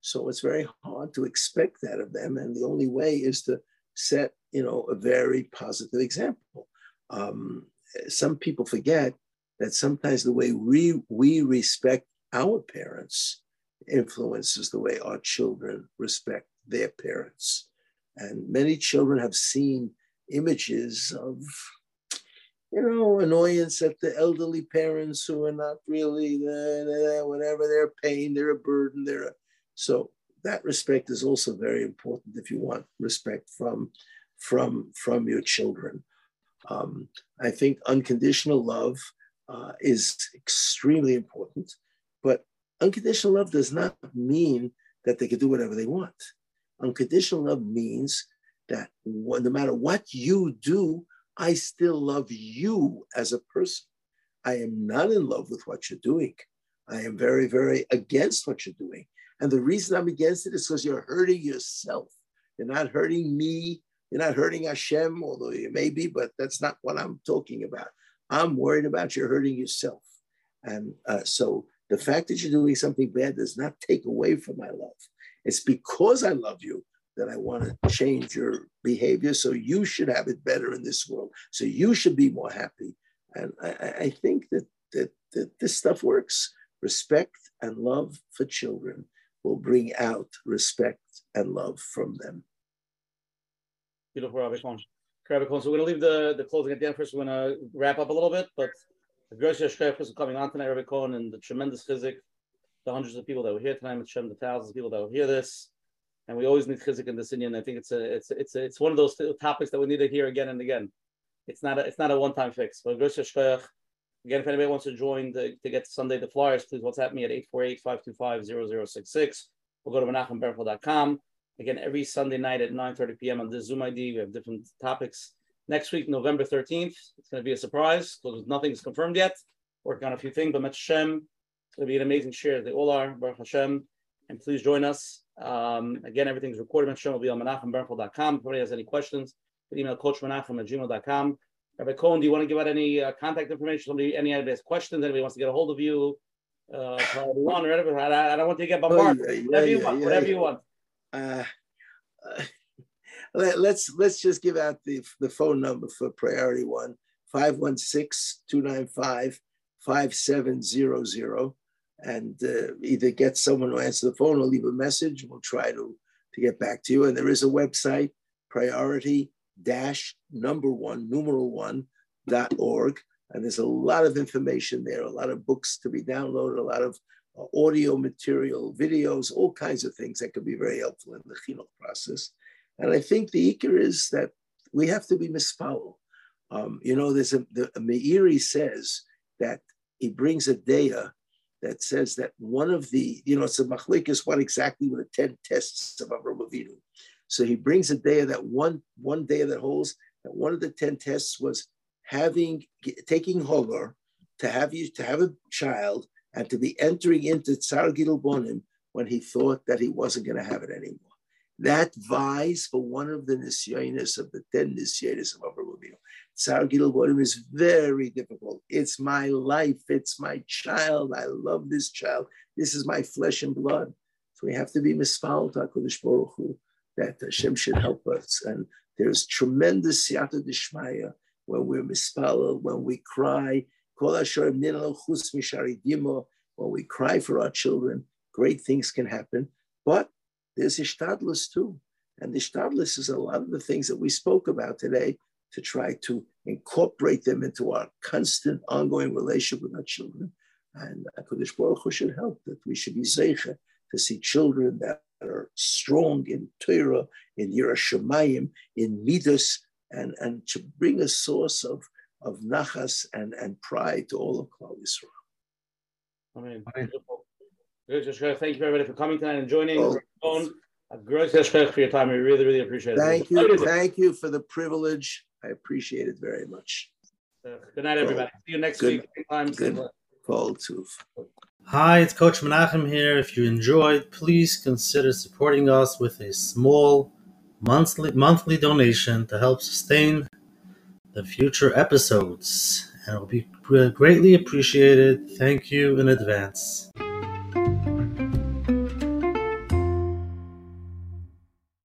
So it's very hard to expect that of them. And the only way is to set, you know, a very positive example. Um, some people forget that sometimes the way we, we respect our parents influences the way our children respect their parents. And many children have seen images of, you know, annoyance at the elderly parents who are not really, uh, whatever, they're a pain, they're a burden, they're a, so that respect is also very important if you want respect from, from, from your children. Um, I think unconditional love uh, is extremely important. But unconditional love does not mean that they can do whatever they want. Unconditional love means that no matter what you do, I still love you as a person. I am not in love with what you're doing. I am very, very against what you're doing. And the reason I'm against it is because you're hurting yourself. You're not hurting me. You're not hurting Hashem, although you may be, but that's not what I'm talking about. I'm worried about you hurting yourself. And uh, so the fact that you're doing something bad does not take away from my love. It's because I love you that I want to change your behavior so you should have it better in this world. So you should be more happy. And I, I think that, that, that this stuff works. Respect and love for children will bring out respect and love from them. Beautiful, Rabbi. Rabbi Cohen. So we're going to leave the, the closing at the end first. We're going to wrap up a little bit, but the grocery is coming on tonight, Rabbi Cohen, and the tremendous chizik, the hundreds of people that were here tonight, the thousands of people that will hear this and we always need chizik in this inyan. I think it's a it's it's a, it's one of those topics that we need to hear again and again. It's not a, it's not a one time fix. But again, if anybody wants to join the, to get to Sunday the flyers, please WhatsApp me at 848-525-0066. We'll go to menachembernfeld.com. Again, every Sunday night at 9:30 p.m. on the Zoom ID, we have different topics. Next week, November 13th, it's going to be a surprise because nothing is confirmed yet. Working on a few things, but Hashem, it's going to be an amazing share. They all are, Baruch Hashem. And please join us. Um, again, everything's recorded. Menachem will be on menachembernfeld.com. If anybody has any questions, email coachmenachem at gmail.com. Rabbi Cohen, do you want to give out any uh, contact information? Somebody, any anybody has questions? Anybody wants to get a hold of you? Uh, one or whatever. I, I, don't want to get bombarded. Oh, yeah, whatever yeah, you want. Yeah, whatever you want. Uh, uh, let, let's let's just give out the the phone number for priority one 516-295-5700 and uh, either get someone to answer the phone or leave a message. We'll try to, to get back to you. And there is a website, priority dash number one, numeral one dot org. And there's a lot of information there, a lot of books to be downloaded, a lot of audio material, videos, all kinds of things that could be very helpful in the chinuch process. And I think the ikar is that we have to be mispal. Um, you know, there's a, the, a Meiri says that he brings a daya that says that one of the, you know, it's a machlikas, what exactly were the 10 tests of Avraham Avinu. So he brings a daya that one, one day that holds that one of the 10 tests was having, taking Hogar to have you, to have a child and to be entering into Tsar Gidul Bonim when he thought that he wasn't going to have it anymore. That vies for one of the nisyonis of the 10 nisyonis of Avraham Avinu. Tsar Gidul is very difficult. It's my life. It's my child. I love this child. This is my flesh and blood. So we have to be mispal HaKadosh Baruch Hu, that Hashem should help us. And there's tremendous siyata dishmaya when we're mispal, when we cry. When we cry for our children, great things can happen. But there's ishtadlus too. And the ishtadlus is a lot of the things that we spoke about today to try to incorporate them into our constant ongoing relationship with our children. And HaKadosh Baruch Hu should help that we should be zeicha to see children that are strong in Torah, in Yerushalayim, in middos, and, and to bring a source of, of nachas and, and pride to all of Klal Yisrael. Amen. Good, Thank you everybody for coming tonight and joining. Oh. A great for your time. We really, really appreciate it. Thank you. Thank you for the privilege I appreciate it very much. Uh, good night, everybody. See you next good, week. Good call, Tuf. Hi, it's Coach Menachem here. If you enjoyed, please consider supporting us with a small monthly monthly donation to help sustain the future episodes. And it will be greatly appreciated. Thank you in advance.